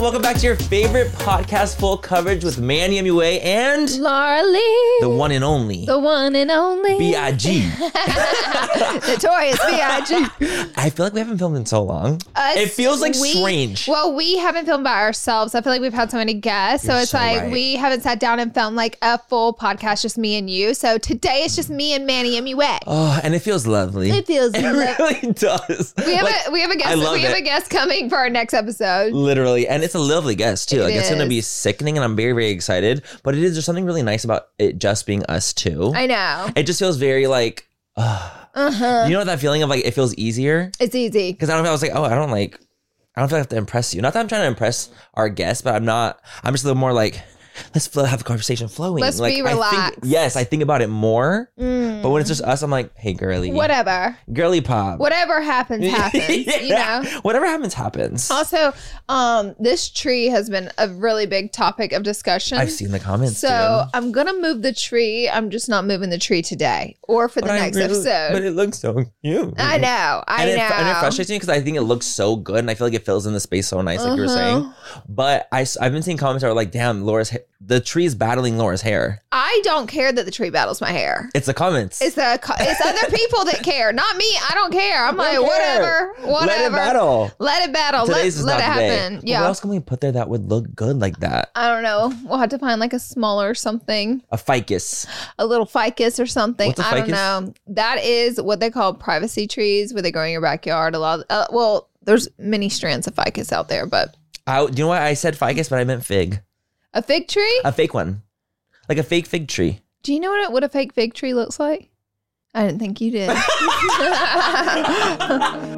welcome back to your favorite podcast, Fool Coverage with Manny MUA and Laura Lee. the one and only The one and only. B.I.G. Notorious B.I.G. I feel like we haven't filmed in so long. It feels like we- strange. Well, we haven't filmed by ourselves. I feel like we've had so many guests. So You're it's so like right. we haven't sat down and filmed like a full podcast, just me and you. So today it's just me and Manny MUA. oh, and it feels lovely. It feels It lo- really does. We have Like, a we have a guest. We have it. a guest coming for our next episode. Literally, and it's a lovely guest too. It like it's gonna be sickening, and I'm very, very excited. But it is there's something really nice about it just being us two. I know. it just feels very like, uh, Uh huh. you know that feeling of like it feels easier It's easy. because I don't. I was like, oh, I don't like. I don't feel like I have to impress you. Not that I'm trying to impress our guests, but I'm not. I'm just a little more like, let's flow, have a conversation flowing. Let's like, be I think- relaxed. yes, I think about it more. Mm. But when it's just us, I'm like, hey, girly, Whatever. girly pop, Whatever happens, happens. You know. whatever happens, happens. Also, um, this tree has been a really big topic of discussion. I've seen the comments. So. I'm gonna move the tree. I'm just not moving the tree today or for the I next really- episode. But it looks so cute. I know. I and, it, know. and it frustrates me because I think it looks so good and I feel like it fills in the space so nice, like you were saying. Uh-huh. But I, have been seeing comments that are like, damn, Laura's the tree is battling Laura's hair. I don't care that the tree battles my hair. It's the comments. It's the it's other people that care, not me. I don't care. I'm like whatever, whatever. Let it battle. Let it battle. Today's let is let not it today. happen. Yeah. What else can we put there that would look good like that? I don't know. We'll have to find like a smaller something, A ficus. a little ficus or something. I don't know. That is what they call privacy trees, where they grow in your backyard. A lot. Of, uh, well, there's many strands of ficus out there, but I, do you know why I said ficus, but I meant fig? A fig tree. A fake one. Like a fake fig tree. Do you know what a, what a fake fig tree looks like? I didn't think you did.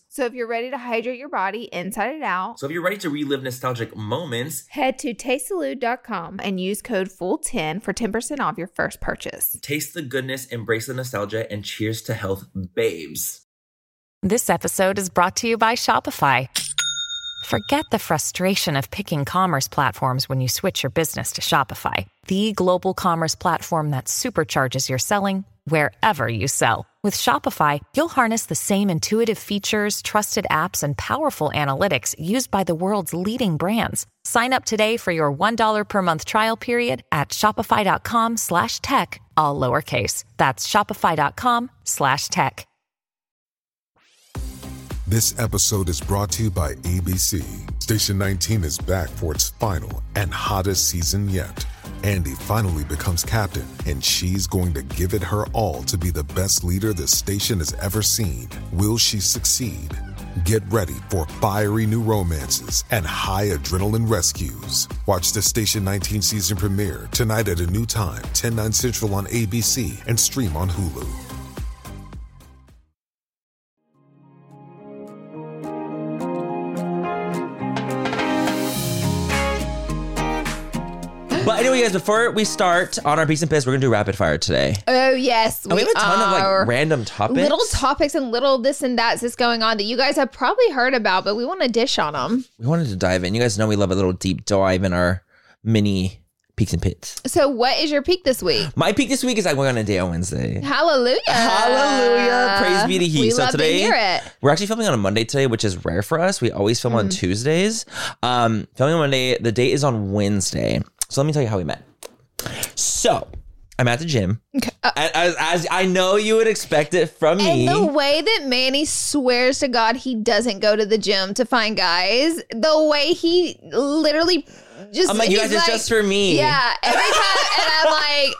So if you're ready to hydrate your body inside and out, So if you're ready to relive nostalgic moments, head to tastesalud.com and use code FOOL10 for 10% off your first purchase. taste the goodness, embrace the nostalgia, and cheers to health, babes. This episode is brought to you by Shopify. Forget the frustration of picking commerce platforms when you switch your business to Shopify, the global commerce platform that supercharges your selling wherever you sell. With Shopify, you'll harness the same intuitive features, trusted apps, and powerful analytics used by the world's leading brands. Sign up today for your $1 per month trial period at shopify.com slash tech, all lowercase. That's shopify.com slash tech. This episode is brought to you by ABC. Station 19 is back for its final and hottest season yet. Andy finally becomes captain, and she's going to give it her all to be the best leader the station has ever seen. Will she succeed? Get ready for fiery new romances and high adrenaline rescues. Watch the Station 19 season premiere tonight at a new time, 10, 9 central on ABC, and stream on Hulu. Anyway, guys, before we start on our piece and piss, we're gonna do rapid fire today. oh yes, And we have a ton of like random topics. little topics and little this and that's just going on that you guys have probably heard about, but we want to dish on them. we wanted to dive in. You guys know we love a little deep dive in our mini peaks and pits. So, what is your peak this week? My peak this week is I'm going on a date on Wednesday. Hallelujah! Hallelujah. Praise be to He. We So love today- to hear it. We're actually filming on a Monday today, which is rare for us. We always film on Mm. Tuesdays. Um, filming on Monday. The date is on Wednesday. So let me tell you how we met. So I'm at the gym. as, uh, as, as I know you would expect it from me. The way that Manny swears to God he doesn't go to the gym to find guys, the way he literally just I'm like, you guys, it's just for me. Yeah, every time, and I'm like,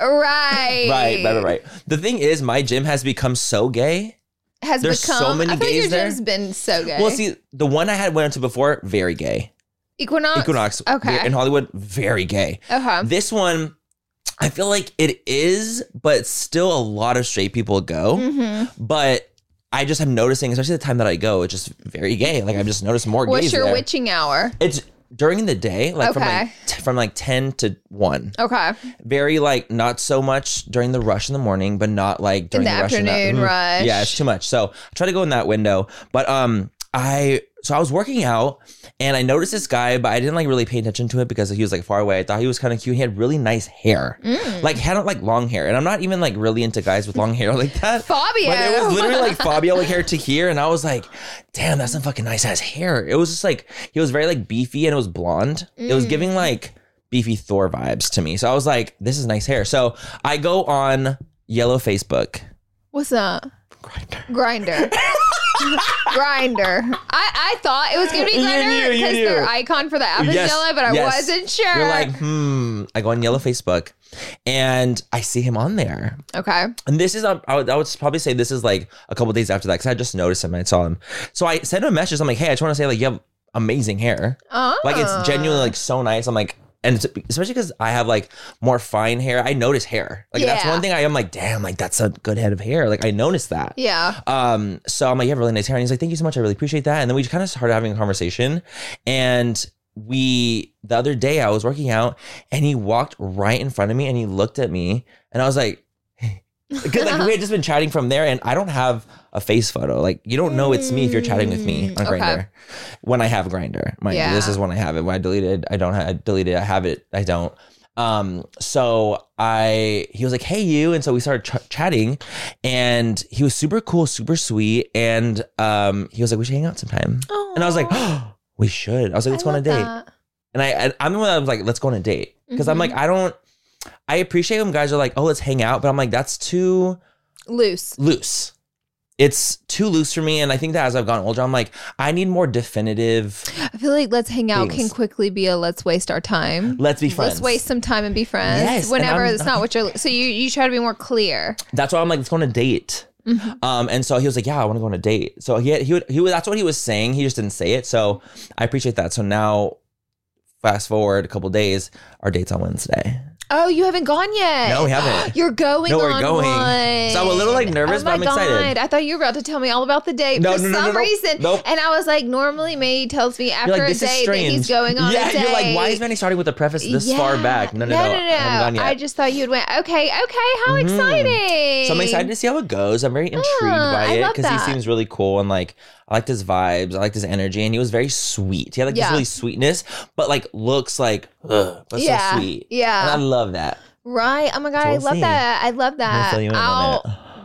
right, Right, right, right, right. The thing is, my gym has become so gay. Has There's so many I feel like gays your there. gym's been so good. Well, see, the one I had went into before, very gay. Equinox. Equinox, Okay. in Hollywood, very gay. Okay. This one, I feel like it is, but still a lot of straight people go. Mm-hmm. But I just am noticing, especially the time that I go, it's just very gay. Like I've just noticed more What's your there. witching hour? It's during the day, like from like t- from like ten to one. Okay. Very like not so much during the rush in the morning, but not like during the the, rush in afternoon the, Mhm. rush. Yeah, it's too much. So I try to go in that window. But um, I so I was working out and I noticed this guy, but I didn't like really pay attention to it because he was like far away. I thought he was kind of cute. He had really nice hair, Mm. like had like long hair, and I'm not even like really into guys with long hair like that. Fabio. But it was literally like Fabio like hair to here, and I was like, damn, that's some fucking nice ass hair. It was just like he was very like beefy and it was blonde. It was giving like beefy Thor vibes to me. So I was like, this is nice hair. So I go on yellow Facebook. What's that? Grindr. Grindr. Grindr. I, I thought it was gonna be Grindr because their icon for the app is Yes, yellow, but I yes. wasn't sure. You're like, hmm. I go on yellow Facebook, and I see him on there. okay. And this is, um, I would, I would probably say this is like a couple days after that because I just noticed him. and I saw him. So I sent him a message. I'm like, hey, I just want to say like you have amazing hair. Oh. Like it's genuinely like so nice. I'm like, and especially because I have like more fine hair. I notice hair. Like that's one thing I am like, damn, like that's a good head of hair. Like I noticed that. Yeah. Um, so I'm like, you have really nice hair. And he's like, thank you so much. I really appreciate that. And then we just kind of started having a conversation. And we, the other day, I was working out and he walked right in front of me and he looked at me. And I was like, because like we had just been chatting from there and I don't have a face photo. Like you don't know it's me if you're chatting with me on Mm, okay. Grindr. When I have Grindr, mind you, this is when I have it. When I deleted, I don't have I deleted. I have it. I don't. Um, so I, he was like, Hey, you. And so we started ch- chatting and he was super cool, super sweet. And, um, he was like, we should hang out sometime. And I was like, oh, we should. I was like, let's go on a date. And I, I, I'm the one that was like, let's go on a date. because I'm like, I don't, I appreciate when guys are like, oh, let's hang out. But I'm like, that's too Loose. loose. It's too loose for me. And I think that as I've gotten older, I'm like, I need more definitive, I feel like let's hang out can quickly be a let's waste our time. let's be friends. Let's waste some time and be friends. Yes, Whenever it's not what you're. So you you try to be more clear. That's why I'm like, let's go on a date. Um, and so he was like, yeah, I want to go on a date. So he, had, he would, he that's what he was saying. He just didn't say it. So I appreciate that. So now fast forward a couple days, our date's on Wednesday. Oh, you haven't gone yet. No, we haven't. You're going. No, we're on going. One. So I'm a little, like, nervous, oh but my I'm excited. God. I thought you were about to tell me all about the date No, for no, no, some no, no. reason. Nope. And I was like, normally May tells me after like, a date that he's going on yeah, a date. you're like, why is Manny starting with the preface this far back? No, no, no. no, I haven't yet. I just thought you'd went. Okay, okay. How exciting! So I'm excited to see how it goes. I'm very intrigued Ah, by I it because he seems really cool and like I liked his vibes. I liked his energy and he was very sweet. He had like Yeah. this really sweetness, but like looks like ugh, but Yeah, so sweet. yeah. and I love that. Right. Oh my god, So I we'll love see. that. I love that. fill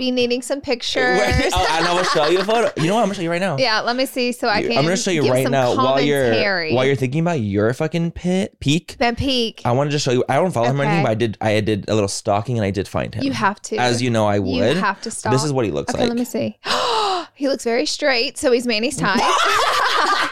you in on I'll be needing some pictures. oh, and I'm gonna show you a photo. You know what? I'm gonna show you right now. yeah, let me see so I can. I'm gonna show you right now while you're while you're thinking about your fucking pit peak. Then peak. I want to just show you. I don't follow him or anything, but I did. I did a little stalking and I did find him. You have to. as you know, I would. You have to stop. This is what he looks Okay, like. let me see. he looks very straight, so he's Manny's type.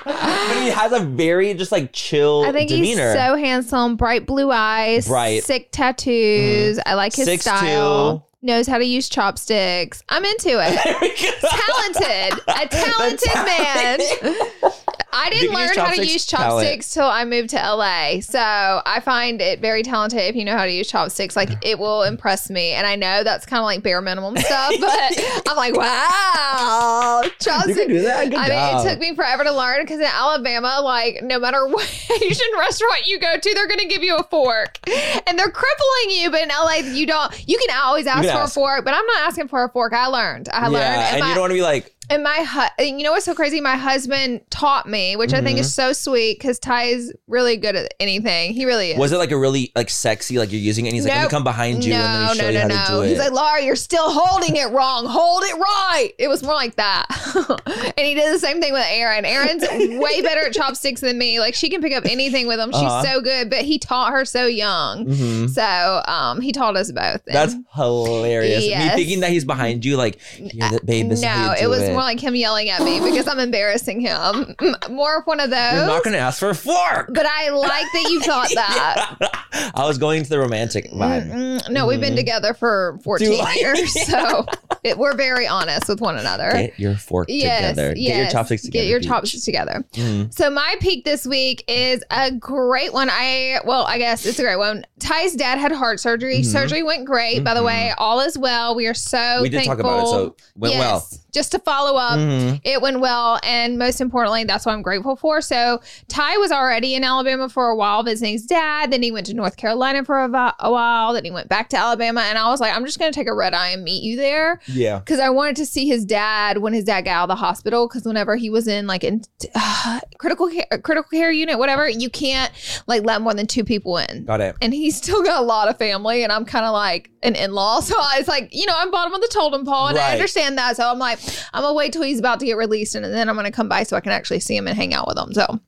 but he has a very just like chill I think demeanor. he's so handsome, bright blue eyes, Bright. sick tattoos. Mm-hmm. I like his 6'2". style. Knows how to use chopsticks. I'm into it. talented, a talented man. I didn't learn how to chopsticks, use talent. chopsticks till I moved to LA. So I find it very talented if you know how to use chopsticks. Like it will impress me. And I know that's kind of like bare minimum stuff, but I'm like, wow, chopsticks. You can do that. Good I job. mean, it took me forever to learn because in Alabama, like no matter what Asian restaurant you go to, they're going to give you a fork, and they're crippling you. But in LA, you don't. You can always ask for a fork, but I'm not asking for a fork. I learned. I learned. yeah, and my, you don't want to be like, and my hu- you know what's so crazy? My husband taught me, which I think Mm-hmm. is so sweet because Ty is really good at anything. He really is. was it like a really like sexy, like you're using it? And he's like, let me Nope. come behind you and let me show you how to do it. He's like, Laura, you're still holding it wrong. Hold it right. It was more like that. and he did the same thing with Aaron. Aaron's way better at chopsticks than me. Like she can pick up anything with them. She's Uh-huh. so good, but he taught her so young. Mhm. So um, he taught us both. And That's hilarious. Yes. Me thinking that he's behind you, like, here, babe, this is how no, you do it was. More like him yelling at me because I'm embarrassing him. More of one of those. You're not gonna ask for a fork. but I like that you thought that. I was going to the romantic vibe. Mm, no, we've been together for 14 Do I? years. So It- we're very honest with one another. Get your fork Yes, together. Get your yes. chopsticks together. Get your chopsticks together. Mhm. So my peak this week is a great one. I well, I guess it's a great one. Ty's dad had heart surgery. Mhm. Surgery went great. By the way, all is well. We are so we did thankful. talk about it, so it went well. Just to follow up, Mhm. it went well, and most importantly, that's what I'm grateful for. So Ty was already in Alabama for a while visiting his dad. Then he went to North Carolina for a, a while. Then he went back to Alabama, and I was like, I'm just going to take a red eye and meet you there Yeah. because I wanted to see his dad when his dad got out of the hospital. Because whenever he was in like in uh, critical care, critical care unit, whatever, you can't like let more than two people in. Got it. And he's still got a lot of family, and I'm kind of like an in law. So I was like, you know, I'm bottom of the totem pole, and I understand that. So I'm like, I'm gonna wait till he's about to get released, and then I'm gonna come by so I can actually see him and hang out with him. So.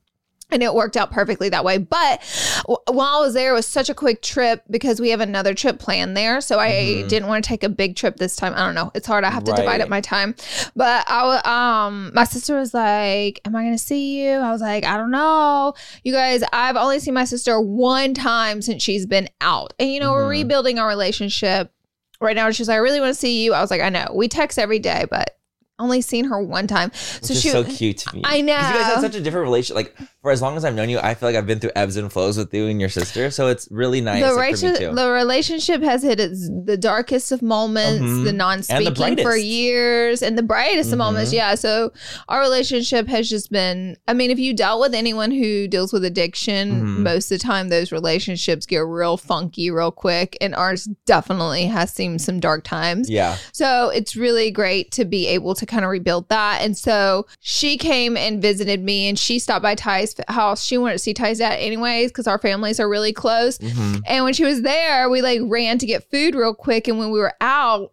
And it worked out perfectly that way. But while I was there, it was such a quick trip because we have another trip planned there. So I Mhm. didn't want to take a big trip this time. I don't know. It's hard. I have to divide up my time. But I, um, my sister was like, "Am I going to see you?" I was like, "I don't know." You guys, I've only seen my sister one time since she's been out, and you know we're Mhm. rebuilding our relationship right now. She's like, "I really want to see you." I was like, "I know." We text every day, but only seen her one time. Which So is she, so cute to me. I know. You guys have such a different relationship. Like for as long as I've known you, I feel like I've been through ebbs and flows with you and your sister. So it's really nice. the, like, for me too. the relationship has hit its the darkest of moments, Mhm. the non-speaking for years, and the brightest of moments. Mhm. Yeah, so our relationship has just been. I mean, if you dealt with anyone who deals with addiction, Mhm. most of the time those relationships get real funky real quick, and ours definitely has seen some dark times. yeah. So it's really great to be able to kind of rebuild that. And so she came and visited me and she stopped by Ty's house. She wanted to see Ty's dad anyways because our families are really close. Mhm. And when she was there, we like ran to get food real quick. And when we were out,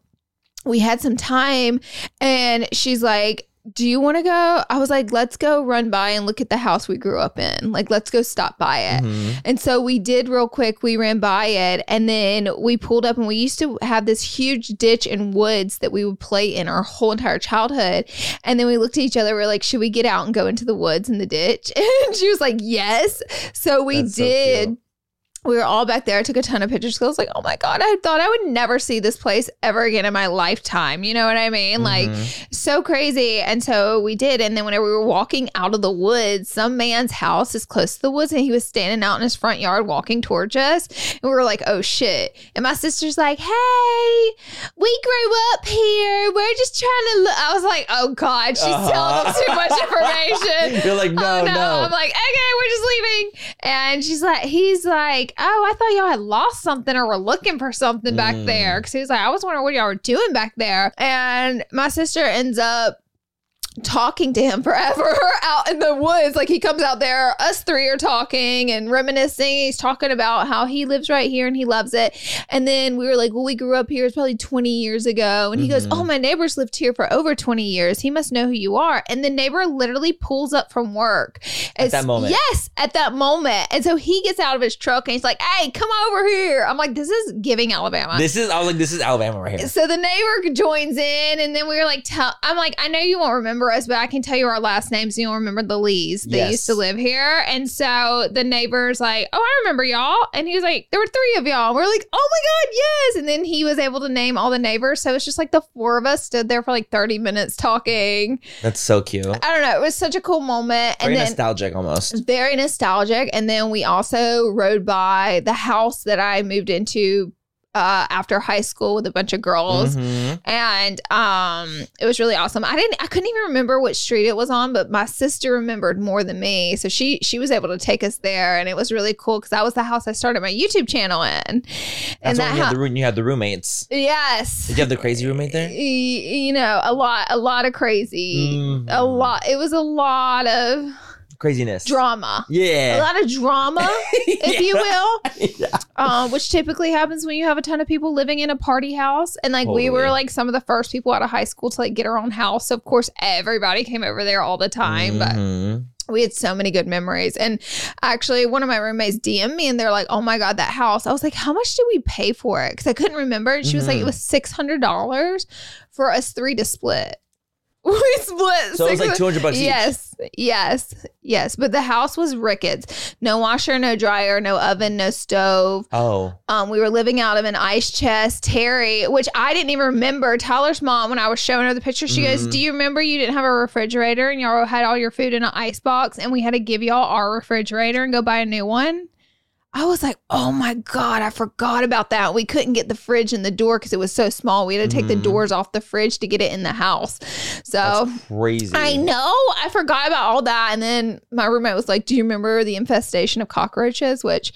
we had some time and she's like, do you want to go? I was like, let's go run by and look at the house we grew up in. Like, let's go stop by it. Mhm. And so we did real quick. We ran by it and then we pulled up and we used to have this huge ditch and woods that we would play in our whole entire childhood. And then we looked at each other. We are like, should we get out and go into the woods and the ditch? And she was like, yes. So we That's did. cute. We were all back there. I took a ton of pictures. I was like, oh my God, I thought I would never see this place ever again in my lifetime. You know what I mean? Like, Mhm. so crazy. And so we did. And then whenever we were walking out of the woods, some man's house is close to the woods and he was standing out in his front yard walking towards us. And we were like, oh shit. And my sister's like, hey, we grew up here. We're just trying to look. I was like, oh God, she's telling them too much information. You're like, no, oh, no. no. I'm like, okay, we're just leaving. And she's like, he's like, oh, I thought y'all had lost something or were looking for something back Mm. there. Cause he was like, I was wondering what y'all were doing back there. And my sister ends up talking to him forever out in the woods. Like he comes out there, us three are talking and reminiscing. He's talking about how he lives right here and he loves it. And then we were like, well, we grew up here. It's probably 20 years ago. And he goes, Mhm. oh, my neighbors lived here for over 20 years. He must know who you are. And the neighbor literally pulls up from work. At that moment. Yes, at that moment. And so he gets out of his truck and he's like, hey, come over here. I'm like, this is giving Alabama. This is, I was like, this is Alabama right here. So the neighbor joins in, and then we were like, "Tell." I'm like, "I know you won't remember us, but I can tell you our last names. You don't remember the Lees. They Yes. used to live here." And so the neighbor's like, "Oh, I remember y'all." And he was like, "There were three of y'all." And We're like, "Oh my god, yes!" And then he was able to name all the neighbors. So it's just like the four of us stood there for like 30 minutes talking. That's so cute. I don't know. It was such a cool moment. Very and then nostalgic almost. very nostalgic. And then we also rode by the house that I moved into uh, after high school with a bunch of girls. Mhm. And um, it was really awesome. I didn't, I couldn't even remember what street it was on, but my sister remembered more than me, so she she was able to take us there, and it was really cool because that was the house I started my YouTube channel in. and That's that when you had, the, room- you had the roommates. yes, Did you have the crazy roommate there? You know, a lot, a lot of crazy, Mhm. a lot. It was a lot of Craziness. drama. Yeah. A lot of drama, if you will. yeah. uh, which typically happens when you have a ton of people living in a party house. And like we were like some of the first people out of high school to like get our own house. So of course everybody came over there all the time. Mhm. But we had so many good memories. And actually one of my roommates DM'd me and they're like, Oh my God, that house. I was like, How much did we pay for it? Because I couldn't remember. And she was like, Mhm. It was six hundred dollars for us three to split. we split. So it was like 200 bucks each. Yes, yes, yes. But the house was rickets. No washer, no dryer, no oven, no stove. Oh, Um, we were living out of an ice chest. Terry, which I didn't even remember. Tyler's mom, when I was showing her the picture, she goes, Mhm. "Do you remember you didn't have a refrigerator and y'all had all your food in an ice box, and we had to give y'all our refrigerator and go buy a new one?" I was like, "Oh my god, I forgot about that. We couldn't get the fridge in the door because it was so small. We had to take the Mhm. doors off the fridge to get it in the house." So. that's crazy. I know. I forgot about all that. And then my roommate was like, Do you remember the infestation of cockroaches? Which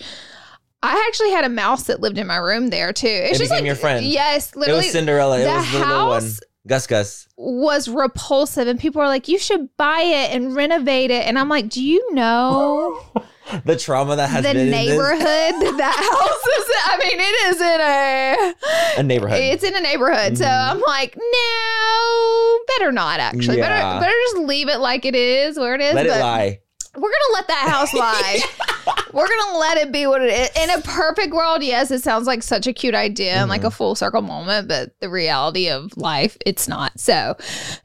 I actually had a mouse that lived in my room there too. It's It just like your friend. Yes, It literally was Cinderella. It the was the little one. house- Gus Gus. was repulsive and people are like, You should buy it and renovate it. And I'm like, Do you know The trauma that has the been neighborhood that house is? I mean, it is in a a neighborhood. It's in a neighborhood. So Mhm. I'm like, no, better not actually. Yeah. Better better just leave it like it is, where it is. Let it lie. We're gonna let that house lie. We're gonna let it be what it is. In a perfect world, yes, it sounds like such a cute idea and Mm-hmm. like a full circle moment, but the reality of life, it's not. So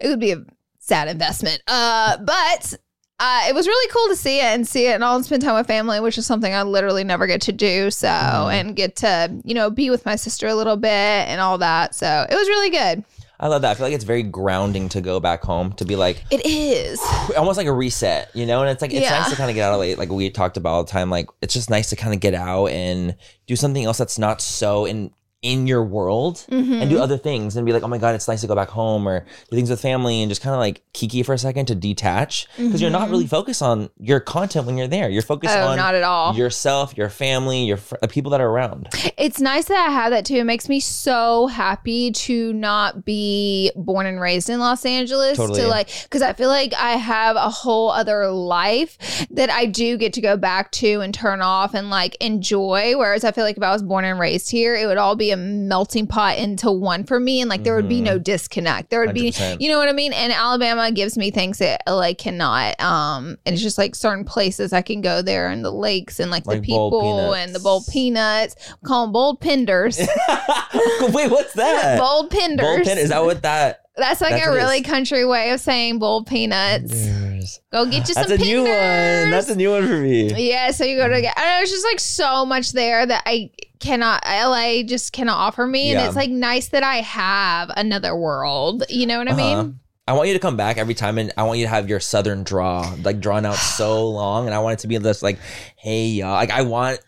it would be a sad investment. Uh, but uh, it was really cool to see it and see it and all and spend time with family, which is something I literally never get to do. So Mhm. and get to you know be with my sister a little bit and all that. So it was really good. I love that. I feel like it's very grounding to go back home to be like It is. almost like a reset, you know? And it's like it's Yeah. nice to kind of get out of it. Like we talked about all the time. Like it's just nice to kind of get out and do something else that's not so in in your world Mhm. and do other things and be like, oh my god, it's nice to go back home or do things with family and just kind of like kiki for a second to detach because you're not really focused on your content when you're there. You're focused Mm-hmm. Oh, on not at all. yourself, your family, your fr- the people that are around. It's nice that I have that too. It makes me so happy to not be born and raised in Los Angeles. Totally. To like, because I feel like I have a whole other life that I do get to go back to and turn off and like enjoy. Whereas I feel like if I was born and raised here, it would all be a melting pot into one for me, and like there would be no disconnect. There would be, 100%. you know what I mean. And Alabama gives me things that LA cannot. Um, and it's just like certain places I can go there and the lakes and like, Like the people and the bold peanuts. We call them bold penders. Wait, what's that? bold penders. Bold pin? Is that what that? That's like That's a really country way of saying bold peanuts. Go get you some That's a new one. That's a new one for me. yeah, so you go to get. I don't know, it's just like so much there that I cannot. LA just cannot offer me, and it's like nice that I have another world. You know what I Uh-huh. mean? I want you to come back every time, and I want you to have your southern draw like drawn out so long, and I want it to be just like, hey y'all, like I want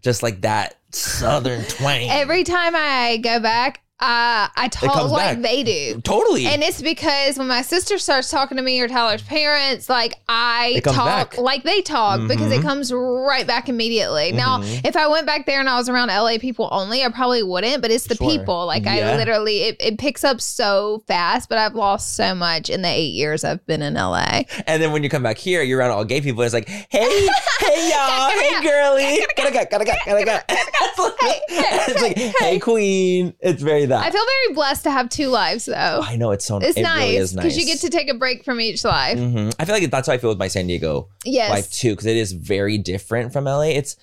just like that southern twang. Every time I go back, uh, I talk like back. they do. totally. And it's because when my sister starts talking to me or Tyler's parents, like I talk back. like they talk because it Mhm. comes right back immediately. Now, Mhm. if I went back there and I was around LA people only, I probably wouldn't, but it's the Sure. people. Like I literally, it, it picks up so fast, but I've lost so much in the eight years I've been in LA. and then when you come back here, you're around all gay people. It's like, hey, hey y'all, hey girly, gotta go, gotta go, gotta go. It's like, hey queen. It's very that. I feel very blessed to have two lives though. I know it's so. Nice. It's it nice really because nice you get to take a break from each life. Mhm. I feel like that's how I feel with my San Diego Yes. life too, because it is very different from LA. It's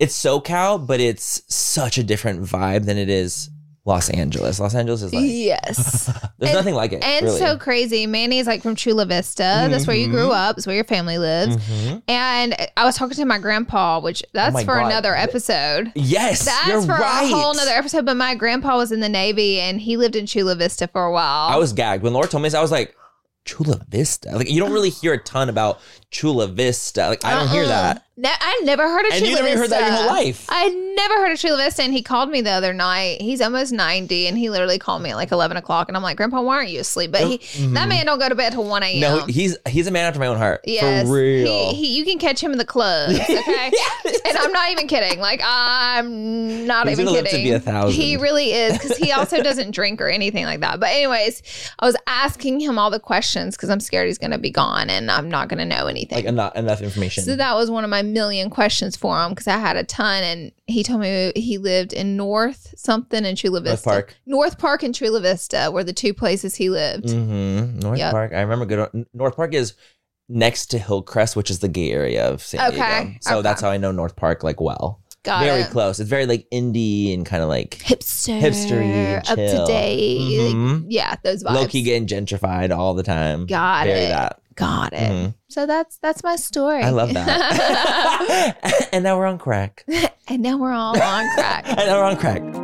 it's SoCal, but it's such a different vibe than it is Los Angeles. Los Angeles is like yes. there's And- nothing like it. And really. so crazy. Manny's like from Chula Vista. That's where you grew Mhm. up. That's where your family lives. Mhm. And I was talking to my grandpa, which that's my for God. another episode. Yes, That's you're for right. a whole nother episode. But my grandpa was in the Navy and he lived in Chula Vista for a while. I was gagged when Laura told me this. I was like, Chula Vista. Like you don't really hear a ton about Chula Vista. Like I don't hear Uh-uh. that. Ne- I never heard of And Chula you never Vista. heard that in your whole life. I never heard of Chula Vista, and he called me the other night. He's almost ninety, and he literally called me at like eleven o'clock, and I'm like, "Grandpa, why aren't you asleep?" But he, that man don't go to bed till one a.m. Mm-hmm. No, he's he's a man after my own heart. Yes, For real. He, he, you can catch him in the clubs, okay? And I'm not even kidding. Like I'm not He's even gonna live kidding. to be a thousand. He really is because he also doesn't drink or anything like that. But anyways, I was asking him all the questions because I'm scared he's gonna be gone and I'm not gonna know anything. Like enough enough information. So that was one of my million questions for him because I had a ton, and he told me he lived in North something in Chula North Park. North Park and Chula Vista were the two places he lived. hmm North Yep. Park. I remember good. North Park is next to Hillcrest, which is the gay area of San Okay, Diego. So okay. that's how I know North Park like well. Got very it. close. It's very like indie and kind of like Hipster, Hipstery, up to date. Mhm. Yeah, those vibes. low key getting gentrified all the time. Got very it. that. Got it. Mhm. So that's that's my story. I love that. and now we're on crack. and now we're all on crack. And now we're on crack.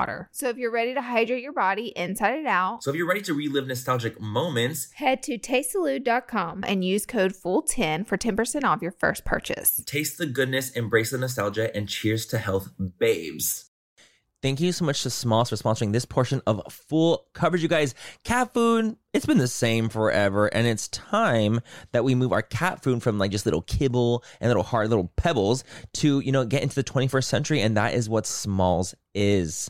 So if you're ready to hydrate your body inside and out, So if you're ready to relive nostalgic moments, head to tastesalud.com and use code FOOL10 for 10% off your first purchase. taste the goodness, embrace the nostalgia, and cheers to health, babes. Thank you so much to Smalls for sponsoring this portion of Fool Coverage, you guys. Cat food, it's been the same forever, and it's time that we move our cat food from like just little kibble and little hard little pebbles to, you know, get into the 21st century, and that is what Smalls is.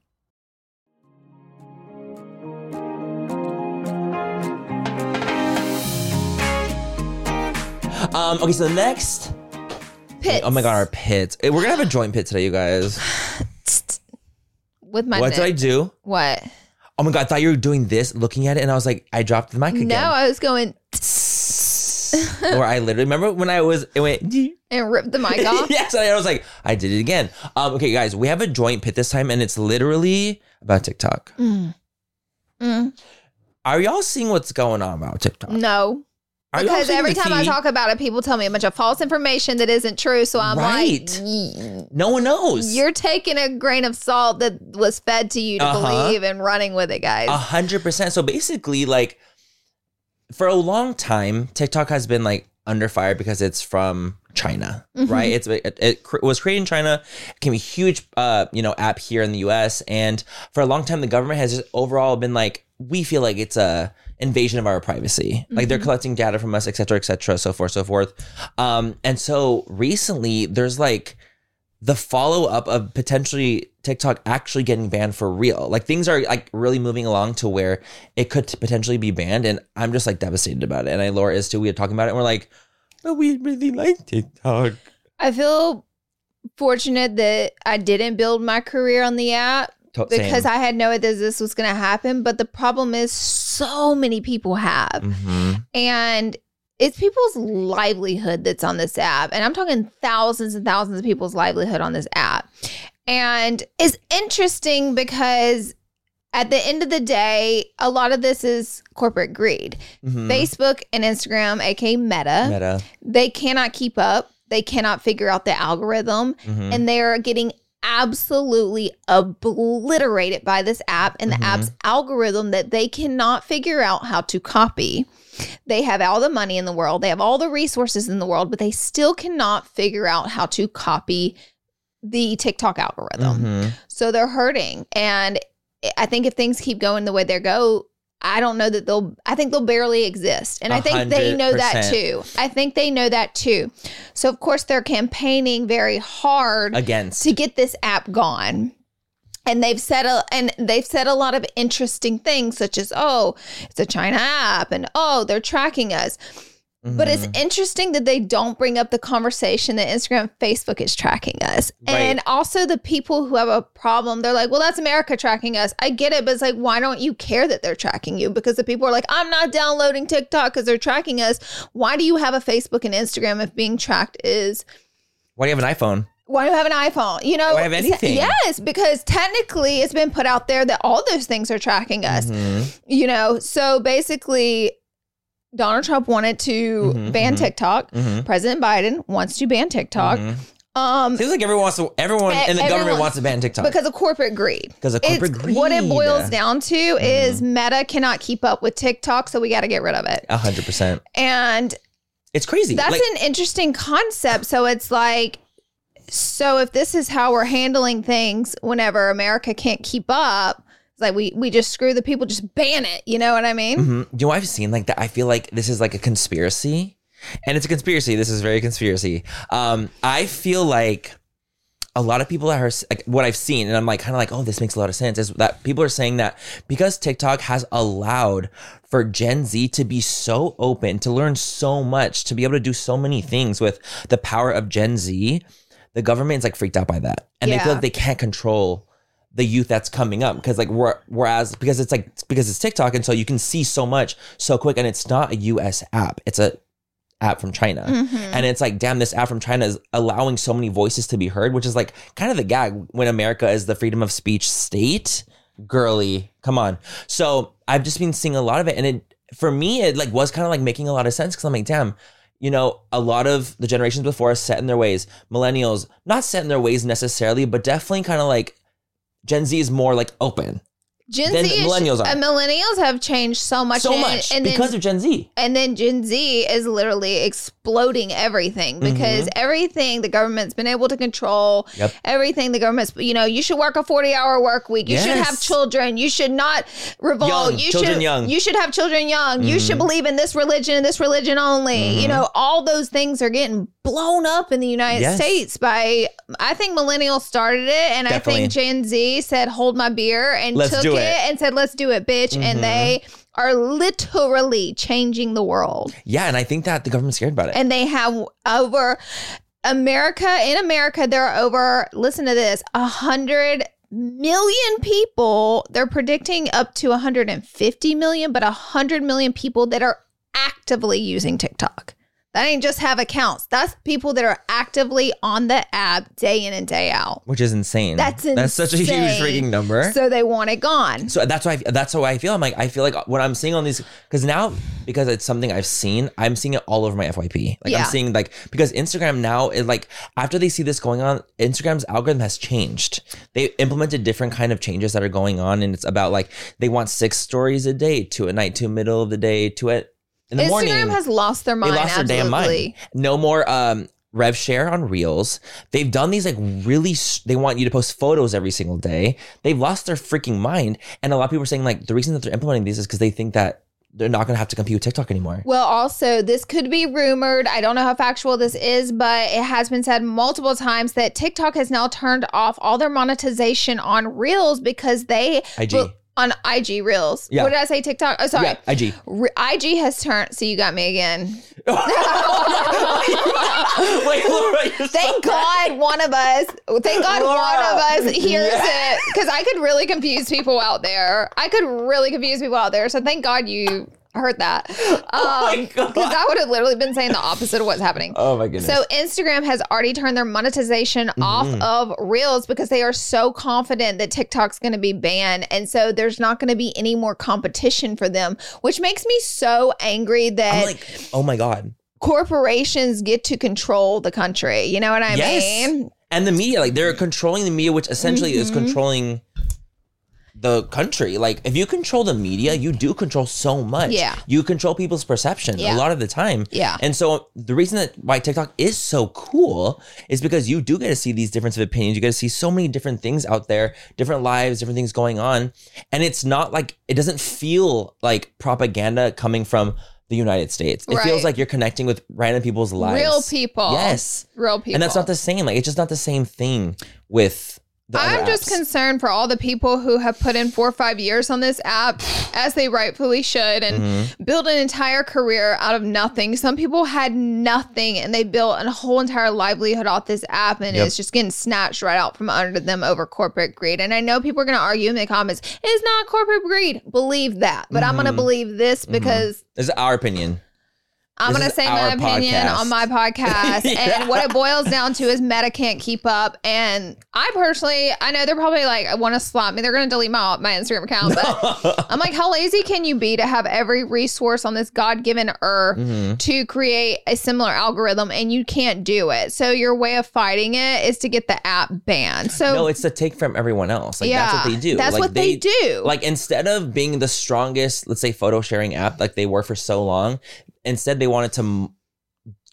Um, okay, so the next. Pits. Oh my god, our pits. Eh, We're gonna have a joint pit today, you guys. With my what did I do? What? Oh my god, I thought you were doing this, looking at it, and I was like, I dropped the mic again. No, I was going or I literally remember when I was it went. and ripped the mic off. yes, and I was like, I did it again. Um, okay, guys, we have a joint pit this time, and it's literally about TikTok. Mm. Mm. Are y'all seeing what's going on about TikTok? No. Because every time I talk about it, people tell me a bunch of false information that isn't true. So I'm Right. like, no one knows. you're taking a grain of salt that was fed to you to Uh-huh. believe and running with it, guys. A hundred percent. So basically, like for a long time, TikTok has been like under fire because it's from China, Mm-hmm. right? It's it, it was created in China, it became a huge, uh, you know, app here in the U.S. And for a long time, the government has just overall been like, we feel like it's a invasion of our privacy. Like Mm-hmm. they're collecting data from us, et cetera, et cetera, so forth, so forth. Um, and so recently, there's like the follow up of potentially TikTok actually getting banned for real. Like things are like really moving along to where it could potentially be banned, and I'm just like devastated about it. And I Laura is too. We are talking about it, and we're like, but we really like TikTok. I feel fortunate that I didn't build my career on the app because same. I had no idea this was going to happen. But the problem is, so many people have. Mhm. and it's people's livelihood that's on this app and i'm talking thousands and thousands of people's livelihood on this app and it's interesting because at the end of the day a lot of this is corporate greed Mhm. facebook and instagram aka meta, Meta. they cannot keep up they cannot figure out the algorithm Mhm. and they're getting absolutely obliterated by this app and the Mhm. app's algorithm that they cannot figure out how to copy. They have all the money in the world, they have all the resources in the world, but they still cannot figure out how to copy the TikTok algorithm. Mhm. So they're hurting. And I think if things keep going the way they go, I don't know that they'll, I think they'll barely exist. And I think they know that too. I think they know that too. So, of course, they're campaigning very hard Against. to get this app gone. And they've said a and they've said a lot of interesting things, such as, oh, it's a China app, and oh, they're tracking us. But it's Mhm. interesting that they don't bring up the conversation that Instagram and Facebook is tracking us. Right. And also the people who have a problem, they're like, well, that's America tracking us. I get it, but it's like, why don't you care that they're tracking you? Because the people are like, I'm not downloading TikTok because they're tracking us. Why do you have a Facebook and Instagram if being tracked is Why do you have an iPhone? why do you have an iPhone? You know, Why have anything? Yes, because technically it's been put out there that all those things are tracking us. Mhm. You know, so basically, Donald Trump wanted to Mhm, ban mhm. TikTok. Mhm. President Biden wants to ban TikTok. Mhm. Um, Seems like everyone wants to. Everyone in the government wants to ban TikTok because of corporate greed. because of corporate It's greed. what it boils down to Mm-hmm. is Meta cannot keep up with TikTok, so we got to get rid of it. A hundred percent. And It's crazy. that's Like, an interesting concept. So it's like, so if this is how we're handling things, whenever America can't keep up, like we we just screw the people, just ban it. You know what I mean? Mhm. You know I've seen like that? I feel like this is like a conspiracy. And it's a conspiracy. This is very conspiracy. Um, I feel like a lot of people that are like what I've seen, and I'm like kind of like, oh, this makes a lot of sense, is that people are saying that because TikTok has allowed for Gen Z to be so open, to learn so much, to be able to do so many things with the power of Gen Z, the government is like freaked out by that. And they feel like they can't control the youth that's coming up. Because like whereas because it's like because it's TikTok and so you can see so much so quick and it's not a US app. It's a app from China. Mhm. and it's like damn this app from China is allowing so many voices to be heard which is like kind of the gag when America is the freedom of speech state. Girly. Come on. So I've just been seeing a lot of it and it for me it like was kind of like making a lot of sense because I'm like damn you know, a lot of the generations before us set in their ways. Millennials, not set in their ways necessarily, but definitely kind of like Gen Z is more like open. Gen Then Z, is- millennials are. millennials have changed so much, so and, much and because then, of Gen Z. and then Gen Z is literally exploding everything because everything the government's been able to control, Mm-hmm. Yep. everything the government's, you know, you should work a 40 hour work week. You should have children. You should not revolt. Young, you children should, young. you should have children young. You should Mhm. believe in this religion and this religion only. You Mhm. know, all those things are getting blown up in the United Yes. States by, I think millennials started it. And Definitely. I think Gen Z said, hold my beer and Let's took do it it. and said, let's do it, bitch. Mhm. And they are literally changing the world. Yeah, and I think that the government's scared about it. And they have over America, in America, there are over, listen to this, a hundred million people. They're predicting up to 150 million, but a hundred million people that are actively using TikTok. That ain't just have accounts. That's people that are actively on the app day in and day out. which is insane. That's That's such a huge freaking number. So they want it gone. So that's why I, that's how I feel. I'm like I feel like what I'm seeing on these because now because it's something I've seen, I'm seeing it all over my FYP. Like Yeah. I'm seeing like because Instagram now is like after they see this going on, Instagram's algorithm has changed. They implemented different kind of changes that are going on, and it's about like they want six stories a day, two at night, two middle of the day, two at in the Instagram morning. has lost their mind. they lost their damn absolutely. mind. No more um rev share on reels. They've done these like really. s- They want you to post photos every single day. They've lost their freaking mind. And a lot of people are saying like the reason that they're implementing these is because they think that they're not going to have to compete with TikTok anymore. Well, also, this could be rumored. I don't know how factual this is, but it has been said multiple times that TikTok has now turned off all their monetization on Reels because they IG. On IG Reels. Yeah. What did I say? TikTok? Oh, sorry. Yeah, IG. Re- IG has turned. So you got me again. Wait, Laura, Thank so- God one of us, thank God one of us hears Yeah. it because I could really confuse people out there. I could really confuse people out there. So thank God you heard that. Um, my God. Because I would have literally been saying the opposite of what's happening. Oh my goodness. So Instagram has already turned their monetization off Mm-hmm. of Reels because they are so confident that TikTok's going to be banned, and so there's not going to be any more competition for them, which makes me so angry that like, oh my god. corporations get to control the country. You know what I Yes. mean? and the media like they're controlling the media which essentially is Mm-hmm. controlling the country like if you control the media you do control so much Yeah. you control people's perception Yeah. a lot of the time Yeah. and so the reason that why tiktok is so cool is because you do get to see these difference of opinions you get to see so many different things out there different lives different things going on and it's not like it doesn't feel like propaganda coming from the united states it Right. feels like you're connecting with random people's lives Real people. yes Real people. and that's not the same. Like it's just not the same thing with I'm just apps. concerned for all the people who have put in four or five years on this app, as they rightfully should, and Mm-hmm. build an entire career out of nothing. Some people had nothing and they built a whole entire livelihood off this app, and Yep. it's just getting snatched right out from under them over corporate greed. And I know people are going to argue in the comments, it's not corporate greed. Believe that. But I'm going to believe this because This is our opinion. I'm going to say my opinion podcast. on my podcast. Yeah. And what it boils down to is Meta can't keep up. And I personally, I know they're probably like, I want to slap me. They're going to delete my, my Instagram account. But I'm like, how lazy can you be to have every resource on this God given earth Mm-hmm. to create a similar algorithm and you can't do it? So your way of fighting it is to get the app banned. So no, it's to take from everyone else. Like yeah, that's what they do. That's Like, what they, do. Like instead of being the strongest, let's say photo sharing app like they were for so long, instead they wanted to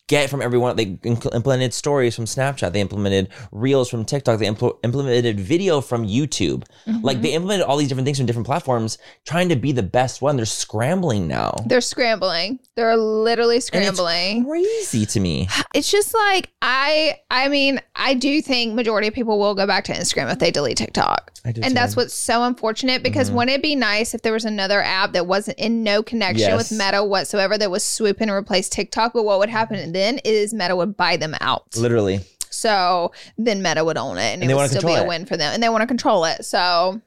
get from everyone. They inc- implemented stories from Snapchat. They implemented reels from TikTok. They impl- implemented video from YouTube. Mm-hmm. Like they implemented all these different things from different platforms, trying to be the best one. They're scrambling now. They're scrambling. They're literally scrambling. crazy to me. it's just like I I mean, I do think majority of people will go back to Instagram if they delete TikTok. I do And that's what's so unfortunate because wouldn't it be nice if there was another app that wasn't in no connection Yes. with Meta whatsoever that was swooping and replace TikTok? But what would happen then is Meta would buy them out. Literally. So then Meta would own it and, And it would still be a it. win for them. And they want to control it. So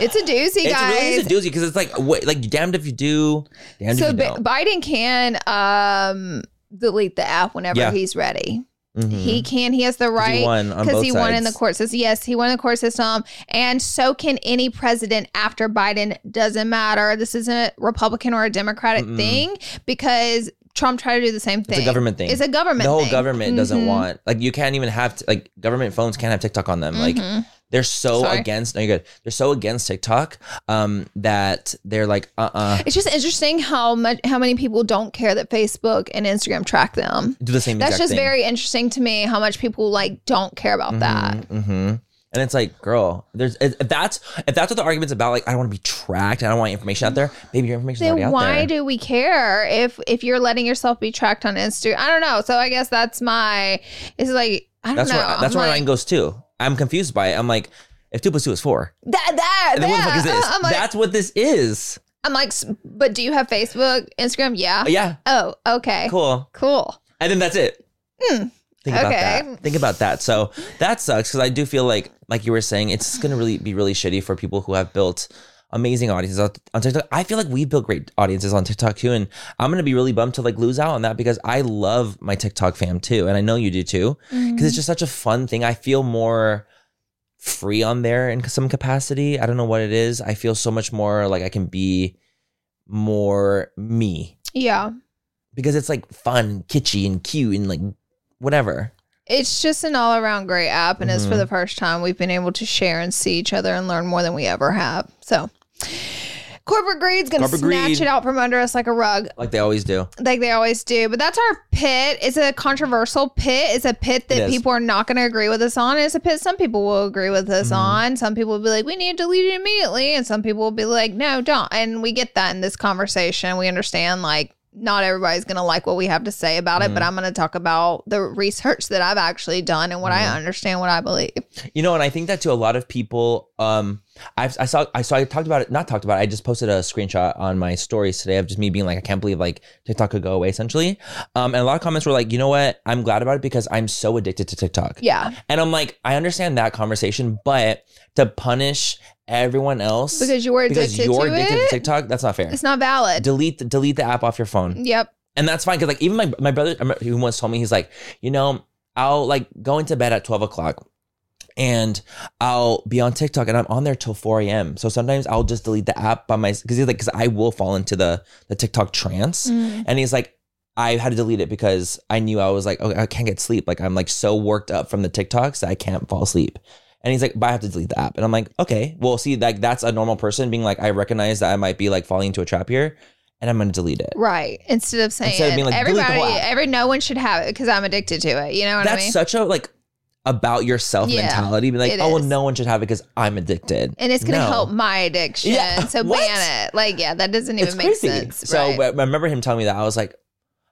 it's a doozy, It's guys. really is a doozy because it's like what, like damned if you do, damned so if you don't. Biden can um delete the app whenever Yeah. he's ready. Mhm. He can. He has the right won on because both he won in the court system. Yes, he won in the court system, and so can any president after Biden. Doesn't matter. This isn't a Republican or a Democratic thing because Trump tried to do the same thing. It's a government thing. It's a government. the whole thing. government doesn't Mhm. want like you can't even have t- like government phones can't have TikTok on them. Like Mhm. they're so Sorry. against. No, you're good. They're so against TikTok um, that they're like, uh, uh It's just interesting how much how many people don't care that Facebook and Instagram track them. do the same. That's just thing. very interesting to me how much people like don't care about that. And it's like, girl, there's if that's if that's what the argument's about. Like, I don't want to be tracked. I don't want information out there. Maybe your information's already out why there. Why do we care if if you're letting yourself be tracked on Instagram? I don't know. So I guess that's my. It's like I don't that's know. where that's I'm where like, mine goes too. I'm confused by it. I'm like, if two plus two is four, That that. then what the fuck is this? Like, that's what this is. I'm like, but do you have Facebook, Instagram? Yeah. Yeah, Oh, okay. cool. Cool. And then that's it. Hmm. Think about that. Think about that. So that sucks because I do feel like, like you were saying, it's going to really be really shitty for people who have built amazing audiences on, TikTok. I feel like we've built great audiences on TikTok too, and I'm going to be really bummed to like lose out on that because I love my TikTok fam too, and I know you do too, because Mm-hmm. it's just such a fun thing. I feel more free on there in some capacity. I don't know what it is. I feel so much more like I can be more me Yeah. because it's like fun, kitschy, and cute, and like whatever. It's just an all around great app. And it's for Mhm. the first time we've been able to share and see each other and learn more than we ever have. So corporate greed's to Corporate snatch greed. it out from under us like a rug. Like they always do. like they always do. But that's our pit. It's a controversial pit. It's a pit that people are not going to agree with us on. It's a pit some people will agree with us Mm-hmm. on. Some people will be like, we need to delete it immediately. And some people will be like, no, don't. And we get that in this conversation. We understand like not everybody's going to like what we have to say about it, but Mm-hmm. I'm going to talk about the research that I've actually done and what Mm-hmm. I understand, what I believe. You know, and I think that to a lot of people, um, I've, I saw, I saw, I talked about it, not talked about it. I just posted a screenshot on my stories today of just me being like, I can't believe like TikTok could go away essentially. Um, and a lot of comments were like, you know what? I'm glad about it because I'm so addicted to TikTok. Yeah. And I'm like, I understand that conversation, but to punish everyone else Because you're addicted because you're to addicted it, to TikTok, that's not fair. it's not valid. delete, the, delete the app off your phone. yep. And that's fine because like even my my brother he once told me he's like, you know, I'll like go into bed at twelve o'clock. And I'll be on TikTok and I'm on there till 4 a.m. So sometimes I'll just delete the app by my because he's like because I will fall into the the TikTok trance. Mm. And he's like, I had to delete it because I knew I was like, okay, I can't get sleep. Like I'm like so worked up from the TikToks that I can't fall asleep. And he's like, but I have to delete the app. And I'm like, okay, well, see, like that's a normal person being like, I recognize that I might be like falling into a trap here, and I'm gonna delete it. Right. Instead of saying Instead of being like, everybody, every no one should have it because I'm addicted to it. You know what That's I mean? such a like about yourself Yeah, mentality. Be like, oh well, no one should have it because I'm addicted. and it's gonna No. help my addiction. Yeah, So ban it. Like, yeah, that doesn't even It's make crazy. sense. So right. I remember him telling me that I was like,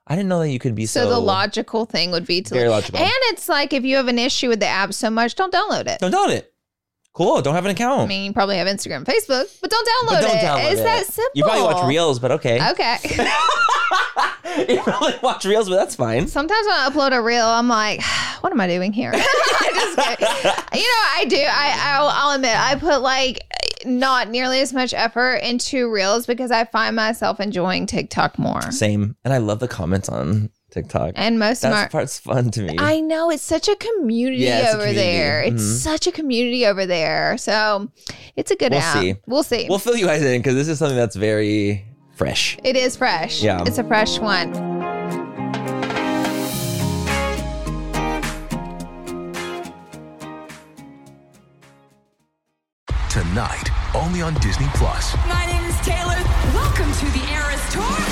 I didn't know that you could be so. so the logical thing would be to Very logical. And it's like if you have an issue with the app so much, don't download it. Don't download it. Cool. Don't have an account. I mean, you probably have Instagram, Facebook, but don't download but don't it. download it's it. that simple. You probably watch reels, but okay. Okay. you probably watch reels, but that's fine. Sometimes when I upload a reel, I'm like, what am I doing here? Just kidding. You know, I do. I I'll, I'll admit I put like not nearly as much effort into reels because I find myself enjoying TikTok more. Same. And I love the comments on TikTok. And most of That my part's fun to me. I know it's such a community Yeah, it's a over community. there. It's Mhm. such a community over there. So it's a good We'll app. see. We'll see. we'll fill you guys in because this is something that's very fresh. it is fresh. Yeah. It's a fresh one. Tonight, only on Disney Plus. My name is Taylor. Welcome to the Eras Tour.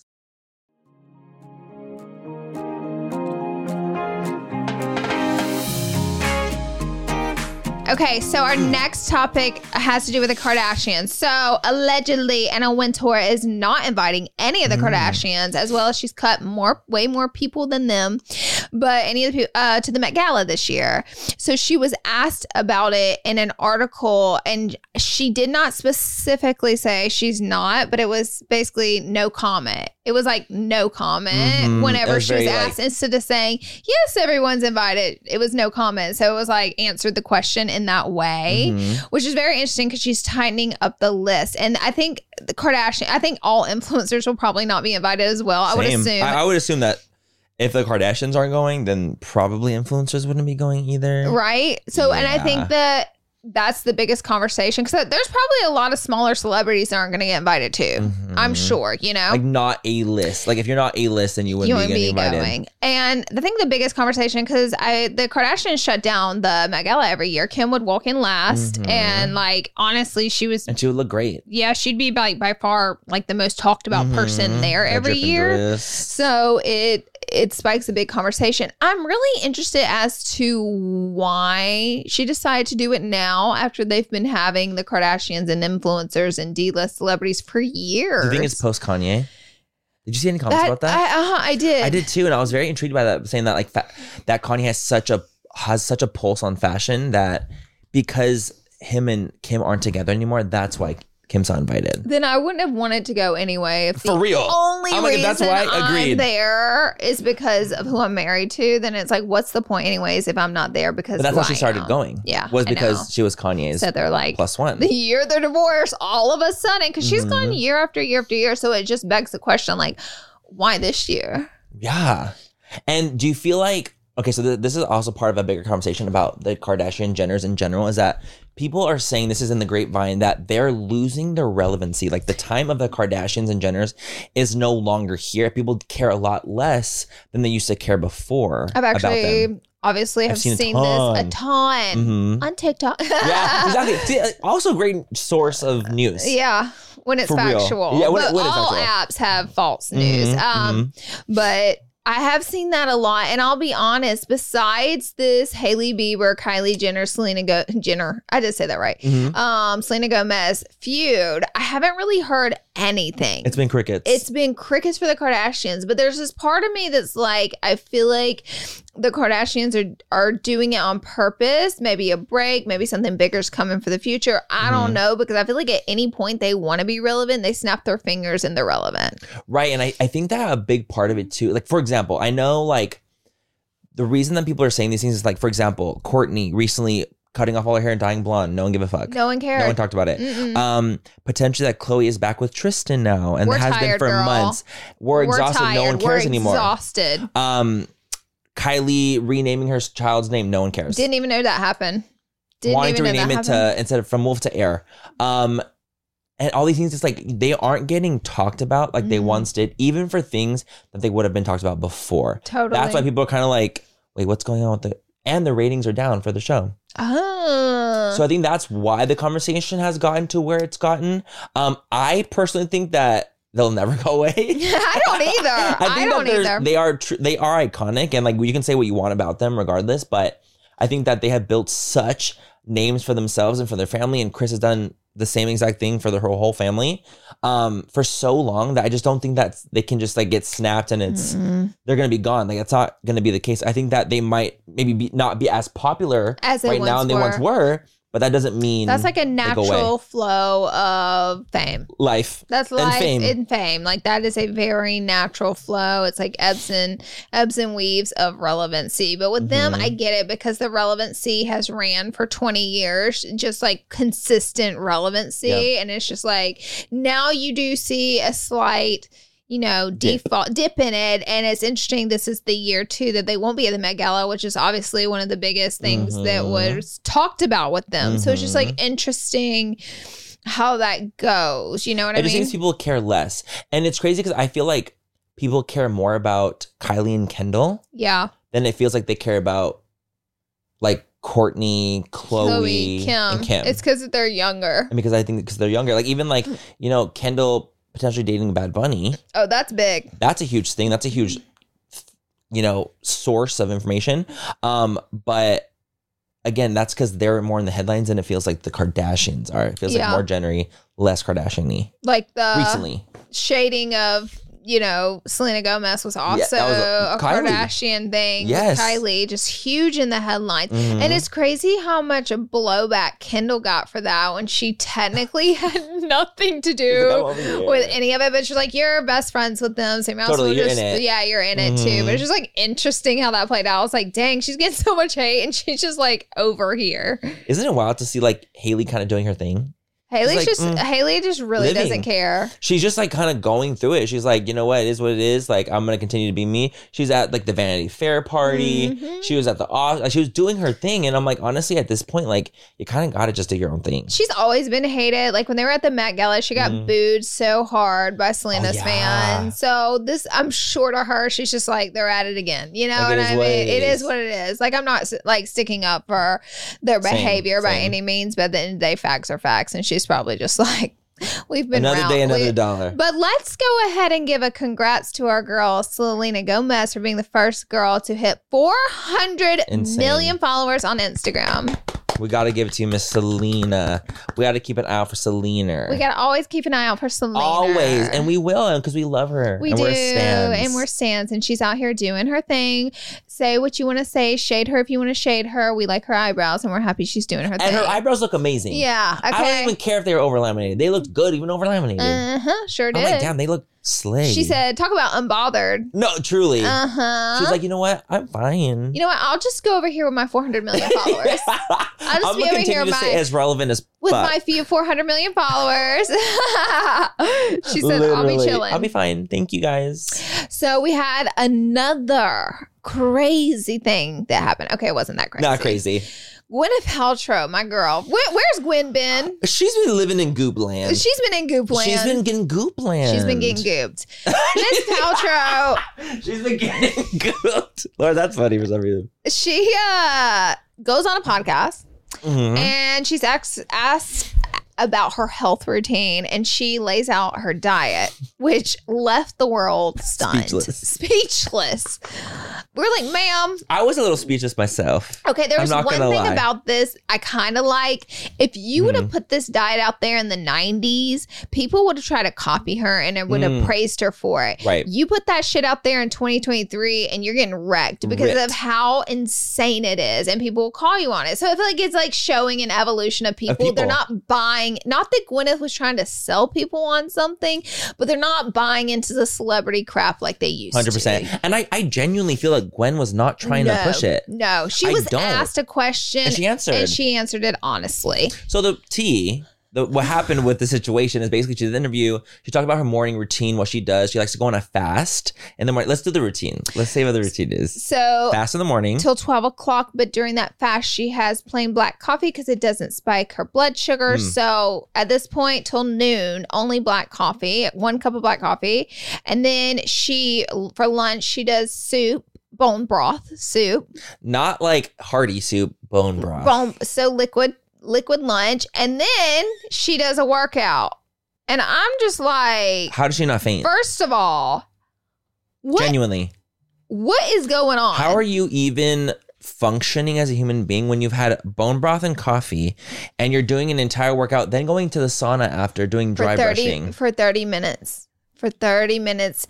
Okay, so our next topic has to do with the Kardashians. So allegedly, Anna Wintour is not inviting any of the Kardashians, as well as she's cut more, way more people than them, but any of the people uh, to the Met Gala this year. So she was asked about it in an article, and she did not specifically say she's not, but it was basically no comment. It was like no comment Mhm. Whenever she was very, like- asked instead of saying yes everyone's invited it was no comment so it was like answered the question in that way Mhm. which is very interesting because she's tightening up the list. And i think the kardashian i think all influencers will probably not be invited as well i would assume. I, I would assume that if the Kardashians aren't going, then probably influencers wouldn't be going either. right? So and i think that that's the biggest conversation because there's probably a lot of smaller celebrities that aren't going to get invited too i'm Mhm. sure you know Like not a list. Like if you're not a list, then you wouldn't you be wouldn't getting be invited. going. And I think the biggest conversation because I the Kardashians shut down the Met Gala every year. Kim would walk in last, Mhm. and like honestly, she was And she would look great. yeah, she'd be like by far like the most talked about person Mhm. there every year. dress. So it it spikes a big conversation. I'm really interested as to why she decided to do it now after they've been having the Kardashians and influencers and D-list celebrities for years. Do you think it's post Kanye? Did you see any comments about that? I, uh-huh, I did. I did too, and I was very intrigued by that, saying that like fa- that Kanye has such a has such a pulse on fashion that because him and Kim aren't together anymore, that's why Kim saw invited. Then I wouldn't have wanted to go anyway. If For real. only I'm like, reason that's why- I'm there is because of who I'm married to, then it's like, what's the point, anyways, if I'm not there because But that's how she I started am? going. Yeah, Was I know. because she was Kanye's so they're like plus one. the year they're divorced, all of a sudden, because she's gone Mhm. year after year after year. So it just begs the question, like, why this year? Yeah. And do you feel like okay, so th- this is also part of a bigger conversation about the Kardashian Jenners in general is that people are saying this is in the grapevine that they're losing their relevancy. Like the time of the Kardashians and Jenners is no longer here. People care a lot less than they used to care before. I've actually, obviously, I've have seen seen, a this a ton. Mhm. on TikTok. Yeah, exactly. See, uh, also, great source of news. Yeah, when it's For real. factual. Yeah, when but when all factual. apps have false news. Mhm, um, but I have seen that a lot, and I'll be honest. Besides this, Hailey Bieber, Kylie Jenner, Selena Go- Jenner, I did say that right. Mhm. Um, Selena Gomez feud. I haven't really heard anything. It's been crickets. It's been crickets for the Kardashians, but there's this part of me that's like, I feel like the Kardashians are are doing it on purpose. Maybe a break, maybe something bigger's coming for the future. I Mm-hmm. don't know because I feel like at any point they want to be relevant, they snap their fingers and they're relevant. Right. And I, I think that a big part of it too, like for example, I know like the reason that people are saying these things is like, for example, Kourtney recently cutting off all her hair and dying blonde. No one give a fuck. No one cared. No one talked about it. Mm-mm. Um, potentially that Khloe is back with Tristan now and We're has been for girl. months. We're, exhausted. No one cares We're anymore. Exhausted. Um, Kylie renaming her child's name. No one cares. Didn't even know that happened. Didn't wanting to rename it to instead of from wolf to Aire. Um, and all these things, it's like they aren't getting talked about like they Mhm. once did, even for things that they would have been talked about before. Totally. That's why people are kind of like, wait, what's going on with the? And the ratings are down for the show. Oh. So I think that's why the conversation has gotten to where it's gotten. Um, I personally think that they'll never go away. I don't either. I, I don't either. they are tr- they are iconic, and like you can say what you want about them, regardless. But I think that they have built such names for themselves and for their family, and Kris has done the same exact thing for their whole whole family um, for so long that I just don't think that they can just like get snapped and it's Mm-mm. they're gonna be gone. Like that's not gonna be the case. I think that they might maybe be, not be as popular As right now and they once were. But that doesn't mean That's like a they go away. natural flow of fame. life. That's And life fame. and fame. Like that is a very natural flow. It's like ebbs and ebbs and weaves of relevancy. But with them, Mhm. I get it because the relevancy has ran for 20 years, just like consistent relevancy. And it's just like now you do see a slight you know, default dip in it. And it's interesting. This is the year too that they won't be at the Met Gala, which is obviously one of the biggest things that Mhm. was talked about with them. So it's just like interesting how that goes. You know what I, I just mean? think people care less, and it's crazy because I feel like people care more about Kylie and Kendall yeah. Then it feels like they care about like Kourtney, Khloe, Kim. and Kim. It's because they're younger. and because I think because they're younger, like even like you know Kendall potentially dating Bad Bunny, Oh, that's big. that's a huge thing. That's a huge you know source of information. Um, but again, that's because they're more in the headlines, and it feels like the Kardashians are. It feels Yeah. like more Jennery, less Kardashian-y Like the recently. shading of, you know, Selena Gomez was also that was a- a, Kardashian thing. Yes. Kylie, just huge in the headlines. Mhm. And it's crazy how much a blowback Kendall got for that when she technically had nothing to do with any of it. But she's like, you're best friends with them. So you Totally, you're just, in it. yeah, you're in it too. Mhm. But it's just like interesting how that played out. I was like, dang, she's getting so much hate and she's just like over here. Isn't it wild to see like Hailey kind of doing her thing? Hailey's like, just mm, Hailey just really living. doesn't care. She's just like kind of going through it. She's like, you know what, it is what it is. Like I'm gonna continue to be me. She's at like the Vanity Fair party. Mhm. She was at the off. She was doing her thing, and I'm like, honestly, at this point, like you kind of gotta just do your own thing. She's always been hated. Like when they were at the Met Gala, she got Mhm. booed so hard by Selena's yeah. fans. So this, I'm sure to her, she's just like they're at it again. You know Like, what it is I mean? what it it is is. what it is. Like I'm not like sticking up for their Same, behavior by same. any means, but at the end of the day, facts are facts, and she's probably just like we've been Another around- day, another we- dollar. But let's go ahead and give a congrats to our girl Selena Gomez for being the first girl to hit 400 Insane. million followers on Instagram. We got to give it to you, Miss Selena. We got to keep an eye out for Selena. We gotta always keep an eye out for Selena. always, and we will, because we love her. We and do, we're and we're stands, and she's out here doing her thing. Say what you want to say, shade her if you want to shade her. We like her eyebrows, and we're happy she's doing her and thing. her eyebrows look amazing. yeah, okay. I don't even care if they were over laminated. They looked good, even over laminated. Uh huh. Sure did. I'm like, damn, they look slay. she said, "Talk about unbothered." no, truly. Uh huh. She was like, you know what? I'm fine. you know what? I'll just go over here with my 400 million followers. I'm just be gonna over here continue to my- stay as relevant as with fuck. my few 400 million followers. she said, "I'll be Literally. chilling." I'll be fine. Thank you guys. so we had another crazy thing that happened. Okay, it wasn't that crazy. Not crazy. Gwyneth Paltrow, my girl. Where, where's Gwen been? She's been living in goop land. She's been in goop land. She's been getting goop land. She's been getting gooped. Miss Paltrow, She's been getting gooped. Lord, that's funny for some reason. she uh, goes on a podcast Mhm. and she's asked, asked about her health routine and she lays out her diet, which left the world stunned. Speechless. Speechless. We're like, ma'am, I was a little speechless myself. Okay, there was one thing lie. about this I kind of like. If you would have Mm-hmm. put this diet out there in the 90s, people would have tried to copy her and it would have Mm. praised her for it. Right. You put that shit out there in 2023 and you're getting wrecked because Ripped. of how insane it is and people will call you on it. So I feel like it's like showing an evolution of people. They're not buying, not that Gwyneth was trying to sell people on something, but they're not buying into the celebrity crap like they used Hundred to. percent. And I, I genuinely feel like Gwen was not trying no, to push it. No, she I was don't. asked a question And she answered. and she answered it honestly. So the tea, the, what happened with the situation is basically she did the interview. She talked about her morning routine, what she does. She likes to go on a fast. And then let's do the routine. Let's say what the routine is. So Fast in the morning. till 12 o'clock, but during that fast, she has plain black coffee because it doesn't spike her blood sugar. Hmm. So at this point, till noon, only black coffee, one cup of black coffee. And then she, for lunch, she does soup. Bone broth soup, Not like hearty soup, bone broth. bone so liquid, liquid lunch, and then she does a workout. And I'm just like, How does she not faint? First of all, what Genuinely. what is going on? How are you even functioning as a human being when you've had bone broth and coffee and you're doing an entire workout, then going to the sauna after doing for dry thirty brushing? for thirty minutes? For thirty minutes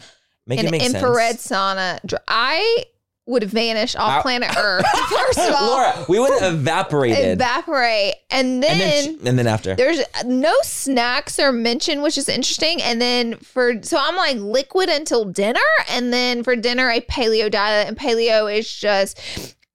Make make infrared sense. sauna. I would vanish off planet Earth. First of all, Laura, we would have evaporated. evaporate, and then. and then, and then after. there's uh, no snacks are mentioned, which is interesting. And then for so I'm like liquid until dinner, and then for dinner a paleo diet, and paleo is just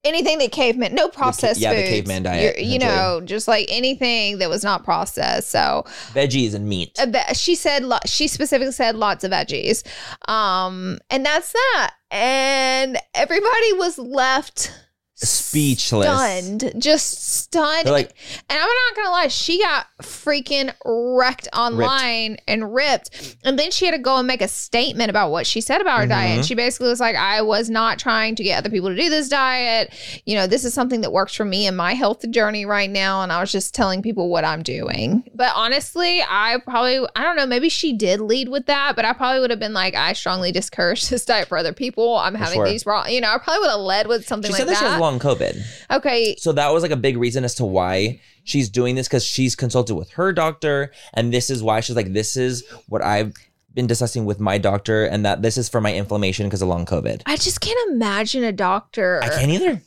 anything that caveman, no processed yeah, the caveman diet, You're- know, just like anything that was not processed. So. Veggies and meat. ve- she said lo- she specifically said lots of veggies. Um and that's that. And everybody was left Speechless. stunned. Just stunned. They're like- and i'm not gonna lie she got freaking wrecked online and ripped. And then she had to go and make a statement about what she said about her diet. Mm-hmm. and she basically was like i was not trying to get other people to do this diet. You know this is something that works for me in my health journey right now and i was just telling people what i'm doing. But honestly i probably i don't know maybe she did lead with that but i probably would have been like i strongly discourage this diet for other people. I'm having sure. these wrong you know i probably would have led with something She like that, that she has long COVID. okay So that was like a big reason as to why she's doing this because she's consulted with her doctor. And this is why she's like, this is what I've been discussing with my doctor, and that this is for my inflammation because of long COVID. i just can't imagine a doctor I can't either.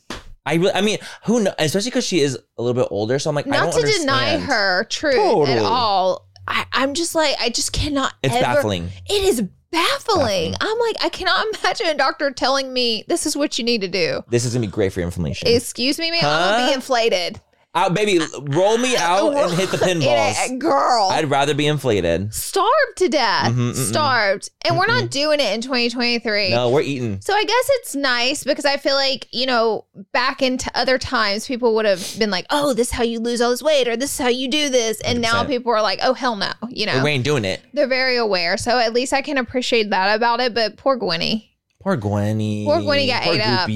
I really, I mean, who knows? Especially because she is a little bit older. So I'm like, I not to deny her truth Totally. at all I, i'm just like i just cannot It's ever- baffling. It is baffling. Baffling. I'm like, I cannot imagine a doctor telling me this is what you need to do. This is gonna be great for your inflammation. Excuse me, man. I'm gonna Huh? be inflated. Uh, baby, roll me out and hit the pinballs. Girl. I'd rather be inflated. starved to death. Mhm, mm-mm. Starved. And we're not doing it in 2023. No, we're eating. So I guess it's nice because I feel like, you know, back into other times, people would have been like, oh, this is how you lose all this weight or this is how you do this. And now 100%. people are like, oh, hell no. You know, We ain't doing it. they're very aware. So at least I can appreciate that about it. But poor Gwenny. Poor Gwenny. Poor Gwenny got Poor ate up.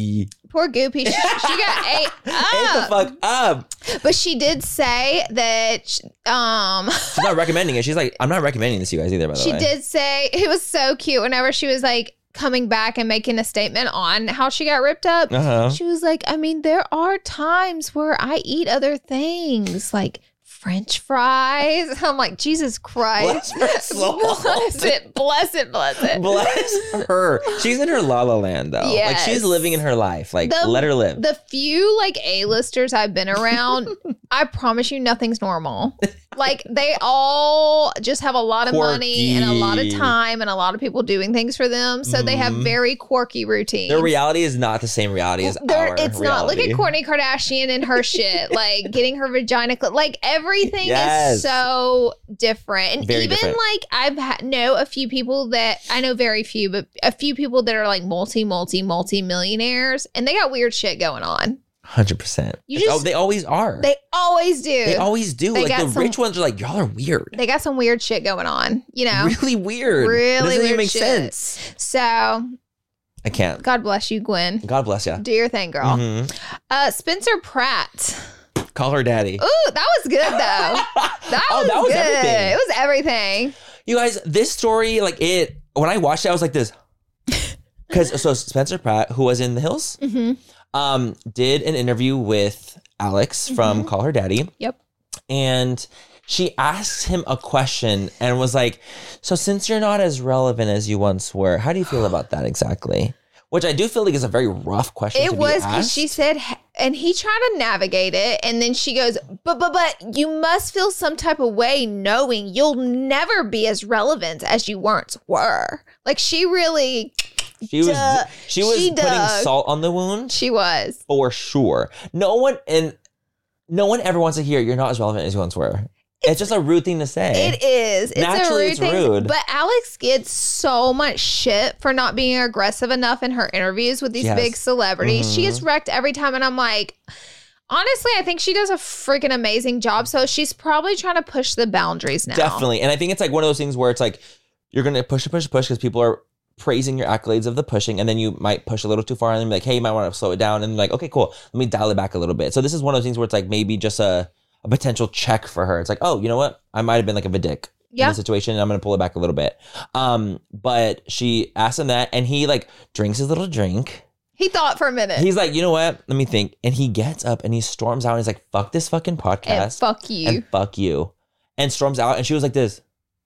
Poor Goopy. She, she got ate Ate the fuck up. But she did say that um She's not recommending it. She's like, I'm not recommending this to you guys either, by the way. she way. did say it was so cute whenever she was like coming back and making a statement on how she got ripped up. Uh-huh. She was like, I mean, there are times where I eat other things like French fries. I'm like, Jesus Christ. Bless bless it, bless it, bless it. Bless her. She's in her la la land though. Like she's living in her life. Like The- let her live. The few like A-listers I've been around, I promise you nothing's normal. Like they all just have a lot of money and a lot of time and a lot of people doing things for them. So they have Mhm. very quirky routines. Their reality is not the same reality as There- our it's not. Look at Kourtney Kardashian and her shit, like getting her vagina. Cl- like everything Yes. is so different, and Very even different. like I've ha- know a few people that I know very few, but a few people that are like multi, multi, multi millionaires, and they got weird shit going on. Hundred percent. You just- oh, they always are. They always do. They always do. They like the some- rich ones are like, y'all are weird. They got some weird shit going on, you know. Really weird. Really weird. it doesn't weird even make shit. sense. So I can't. God bless you, Gwen. God bless you. Do your thing, girl. Mhm. Uh, Spencer Pratt. Call her daddy. Ooh, that was good though. That Oh, was that was good. everything. It was everything. You guys, this story, like it, when I watched it, I was like this. Because so Spencer Pratt, who was in The Hills, Mm-hmm. Um, did an interview with Alex from Call Her Daddy. Yep. And she asked him a question and was like, So since you're not as relevant as you once were, how do you feel about that exactly? Which I do feel like is a very rough question. It was because she said, and he tried to navigate it, and then she goes, "But, but, but, you must feel some type of way, knowing you'll never be as relevant as you once were." Like she really, she was Duh. she was She putting dug. salt on the wound she was. for sure. No one and no one ever wants to hear you're not as relevant as you once were. It's, just a rude thing to say. It is. It's a Naturally, rude it's thing. rude. But Alex gets so much shit for not being aggressive enough in her interviews with these Yes. big celebrities. She Mhm. gets wrecked every time, and I'm like. Honestly, I think she does a freaking amazing job. So she's probably trying to push the boundaries now. Definitely. And I think it's like one of those things where it's like you're gonna push, push, push because people are praising your accolades of the pushing, and then you might push a little too far and then be like, hey, you might want to slow it down. And like, okay, cool. Let me dial it back a little bit. So this is one of those things where it's like maybe just a, a potential check for her. It's like, oh, you know what? I might have been like a dick. In Yeah. the situation, and I'm gonna pull it back a little bit. Um, but she asked him that, and he like drinks his little drink. He thought for a minute. He's like, you know what? Let me think. And he gets up and he storms out and he's like, fuck this fucking podcast and fuck you. and fuck you. And storms out. And she was like this,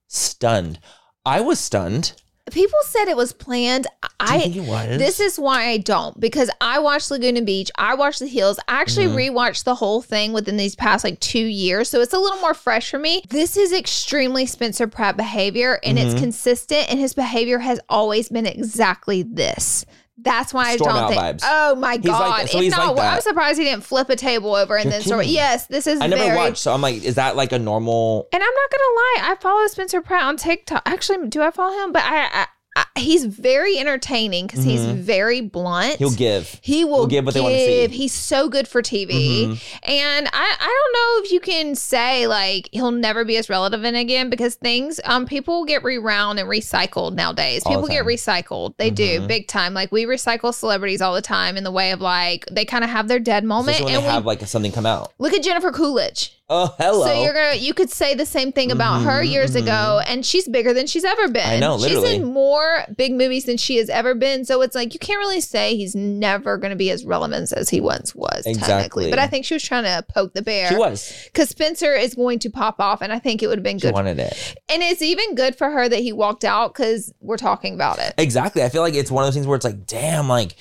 stunned. I was stunned. People said it was planned. I think it was? This is why I don't because I watched Laguna Beach, I watched The Hills. I actually Mm-hmm. rewatched the whole thing within these past like two years, so it's a little more fresh for me. This is extremely Spencer Pratt behavior, and Mm-hmm. it's consistent, and his behavior has always been exactly this. That's why Storm I don't think. vibes. Oh my He's god! that. So if he's not, like. I'm surprised he didn't flip a table over and You're then sort Yes, this is I never very. watched. So I'm like, is that like a normal? And I'm not gonna lie, I follow Spencer Pratt on TikTok. Actually, do I follow him? But I, I, I he's very entertaining because he's very blunt. Mm-hmm. He'll give. He will He'll give what they wanna see. Mm-hmm. He's so good for TV. And I, I don't know if you can say like he'll never be as relevant again because things um people get rewound and recycled nowadays. All People get. Mm-hmm. recycled. They do big time. Like we recycle celebrities all the time in the way of like they kind of have their dead moment. And we have like something come out. look at Jennifer Coolidge. Oh, hello. So you're gonna you could say the same thing about her years ago, and she's bigger than she's ever been. Mm-hmm, I know, literally. She's in more big movies than she has ever been. So it's like you can't really say he's never gonna be as relevant as he once was, Exactly. technically. But I think she was trying to poke the bear. she was. Because Spencer is going to pop off, and I think it would have been She good. wanted it. And it's even good for her that he walked out because we're talking about it. Exactly. I feel like it's one of those things where it's like, damn, like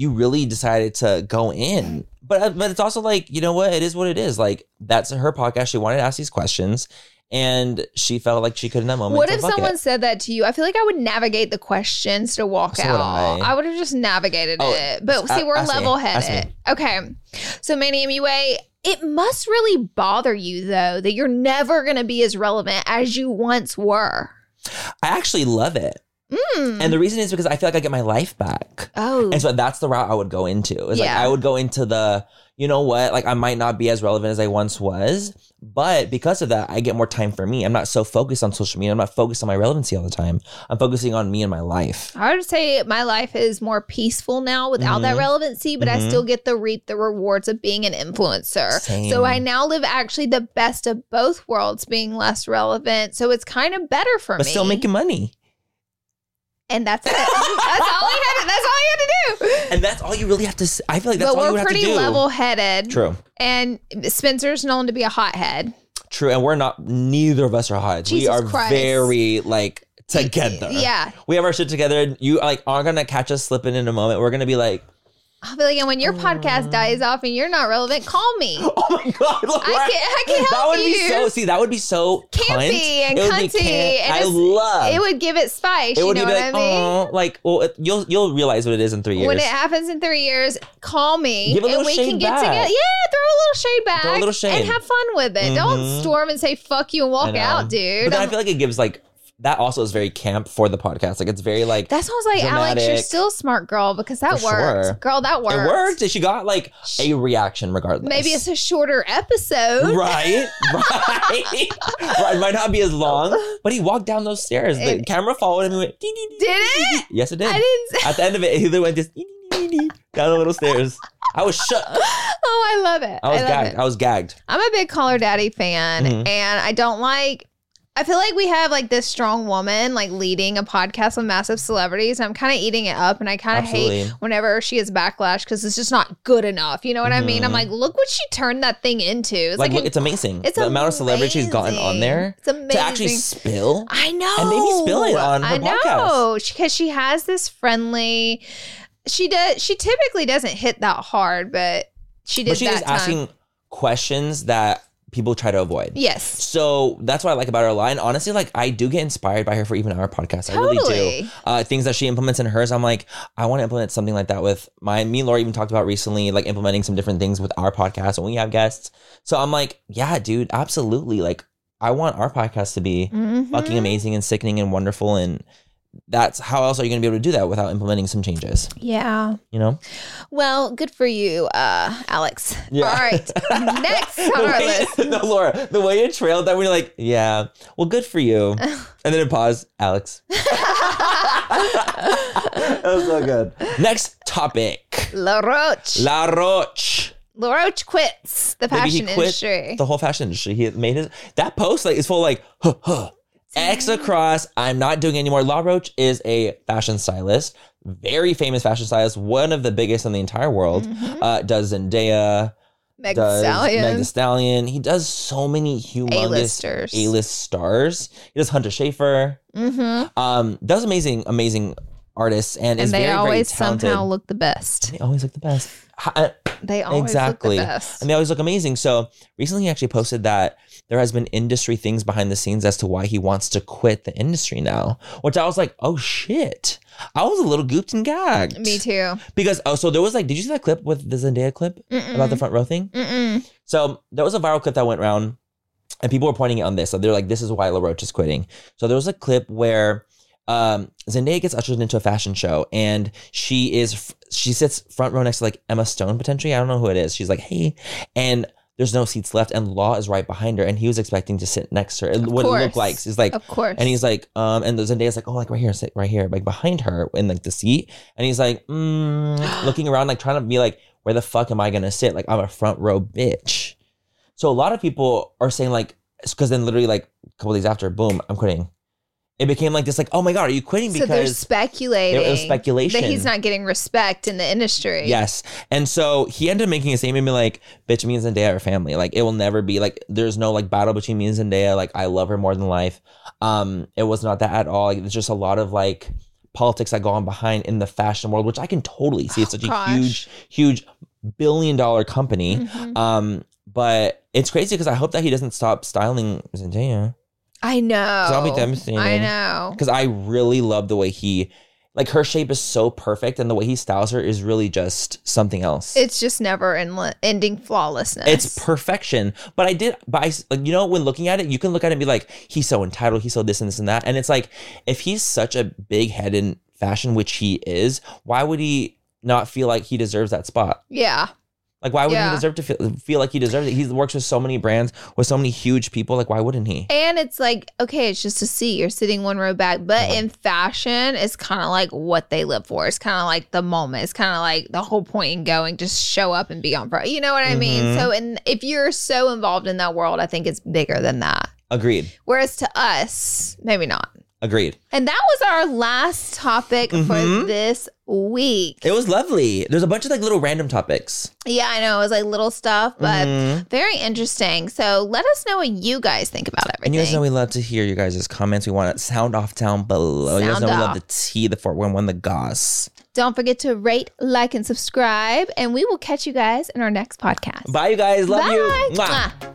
you really decided to go in. But uh, but it's also like, you know what? It is what it is. Like that's her podcast. She wanted to ask these questions, and she felt like she could in that moment. What if someone it. said that to you? I feel like I would navigate the questions to walk So out. I. I. would have just navigated Oh, it. But see, we're level headed. Okay. So, Manny MUA, it must really bother you, though, that you're never going to be as relevant as you once were. I actually love it. Mm. And the reason is because I feel like I get my life back. Oh. And so that's the route I would go into. It's like Yeah. I would go into the, you know what, like I might not be as relevant as I once was, but because of that, I get more time for me. I'm not so focused on social media. I'm not focused on my relevancy all the time. I'm focusing on me and my life. I would say my life is more peaceful now without that Mhm. relevancy, but I Mhm. still get the reap the rewards of being an influencer. Same. So I now live actually the best of both worlds, being less relevant. So it's kind of better for But me. still making money. And that's it. that's all he had. To, that's all he had to do. And that's all you really have to. Say. I feel like that's but all you we're have to pretty level-headed. True. And Spencer's known to be a hothead. True, and we're not. Neither of us are hot. we are Christ. very like together. Yeah. we have our shit together. You like aren't gonna catch us slipping in a moment. We're gonna be like, I'll be like, and when your podcast dies off and you're not relevant, call me. oh my god, Laura. I can't, I can't that would be you. so. See, that would be so Campy cunt. and It would be cunty, camp- and I it's- love. It would give it spice. It you would know be what like, I mean? oh, like, well, it, you'll you'll realize what it is in three years. When it happens in three years, call me Give a little and we shade can get back. together. Yeah, throw a little shade back. Throw a little shade. and have fun with it. Don't Mhm. storm and say fuck you and I walk know. out, dude. But then I I'm- feel like it gives like that also is very camp for the podcast. Like it's very like that sounds I like, Alex, you're still a smart girl because that For worked. sure. Girl, that worked. it worked. and She got like a reaction regardless. Maybe it's a shorter episode. Right, right. right. It might not be as long, but he walked down those stairs. The camera followed him and went. "Dee, dee, dee, Did it? dee." Yes, it did. I didn't. At the end of it, he literally went just down the little stairs. I was shook. Oh, I love it. I was love gagged. it. I was gagged. I'm a big Call Her Daddy fan, Mhm. and I don't like. I feel like we have like this strong woman like leading a podcast with massive celebrities. And I'm kind of eating it up, and I kind of hate whenever she has backlash because it's just not good enough. You know what I mean? I'm Mhm. like, look what she turned that thing into. It's Like, like, look, it's amazing. it's the amount of celebrity she's gotten on there It's amazing. to actually spill. I know. And maybe spill it on her I know podcast. because she has this friendly. She does. She typically doesn't hit that hard, but she did But she's that asking questions that people try to avoid. yes. So that's what I like about her a lot. And honestly, like I do get inspired by her for even our podcast. I really Totally. do. Uh, things that she implements in hers, I'm like, I want to implement something like that with mine. Me and Laura even talked about recently, like implementing some different things with our podcast when we have guests. So I'm like, yeah, dude, absolutely. Like I want our podcast to be Mhm. fucking amazing and sickening and wonderful. And that's how else are you going to be able to do that without implementing some changes? Yeah. You know? Well, good for you, uh, Alex. Yeah. All right. Next on our list. no, Laura, the way it trailed that we're like, yeah, well, good for you. and then it paused, Alex. that was so good. Next topic Law Roach. Law Roach. Law Roach quits the fashion quit industry. the whole fashion industry. He made his that post like is full like huh, huh. X across. I'm not doing anymore. Law Roach is a fashion stylist, very famous fashion stylist, one of the biggest in the entire world. Uh, does Zendaya, Meg does Stallion. Meg Stallion. He does so many humongous A-listers. A-list stars. He does Hunter Schafer. mm-hmm. Um, does amazing, amazing artists, and, And is they very, always very talented. somehow look the best. they always look the best. They always exactly. look the best. And they always look amazing. So recently he actually posted that there has been industry things behind the scenes as to why he wants to quit the industry now. Which I was like, oh shit. I was a little gooped and gagged. Me too. Because oh, so there was like, did you see that clip with the Zendaya clip about the front row thing? Mm-mm. So there was a viral clip that went around, and people were pointing it on this. So they're like, "This is why Law Roach is quitting." So there was a clip where um, Zendaya gets ushered into a fashion show, and she is she sits front row next to like Emma Stone potentially. I don't know who it is. She's like, "Hey," and there's no seats left, and Law is right behind her, and he was expecting to sit next to her. It- what it looked like is like. Of course. And he's like, um, and Zendaya's like, oh, like right here, sit right here, like behind her in like the seat. And he's like, mm, looking around, like trying to be like, where the fuck am I gonna sit? Like I'm a front row bitch. So a lot of people are saying like, because then literally like a couple days after, boom, I'm quitting. It became like this, like, oh my god, are you quitting so they're because speculating. it was speculation. That he's not getting respect in the industry. Yes. And so he ended up making a statement be like, bitch, me and Zendaya are family. Like it will never be like there's no like battle between me and Zendaya. Like I love her more than life. Um, it was not that at all. Like there's just a lot of like politics that go on behind in the fashion world, which I can totally see. It's such a huge, huge billion dollar company. Mhm. Um, but it's crazy because I hope that he doesn't stop styling Zendaya. I know. I'll be devastated. I know. Because I really love the way he like her shape is so perfect and the way he styles her is really just something else. It's just never in- ending flawlessness. It's perfection. But I did, but I, like, you know, when looking at it, you can look at it and be like, he's so entitled, he's so this and this and that. And it's like, if he's such a big head in fashion, which he is, why would he not feel like he deserves that spot? yeah. Like, why would Yeah. he deserve to feel, feel like he deserves it? He works with so many brands, with so many huge people. Like, why wouldn't he? And it's like, okay, it's just a seat. You're sitting one row back. But in fashion, it's kind of like what they live for. It's kind of like the moment. It's kind of like the whole point in going, just show up and be on front. You know what I mean? Mhm. So, and if you're so involved in that world, I think it's bigger than that. Agreed. Whereas to us, maybe not. Agreed. And that was our last topic Mhm. for this week. It was lovely. There's a bunch of like little random topics. Yeah, I know. It was like little stuff, but Mhm. very interesting. So let us know what you guys think about everything. And you guys know we love to hear you guys' comments. We want to sound off down below. you guys Sound know we love off. the tea, the 411, the goss. Don't forget to rate, like, and subscribe. And we will catch you guys in our next podcast. Bye, you guys. Love Bye. you. Mwah. Mwah.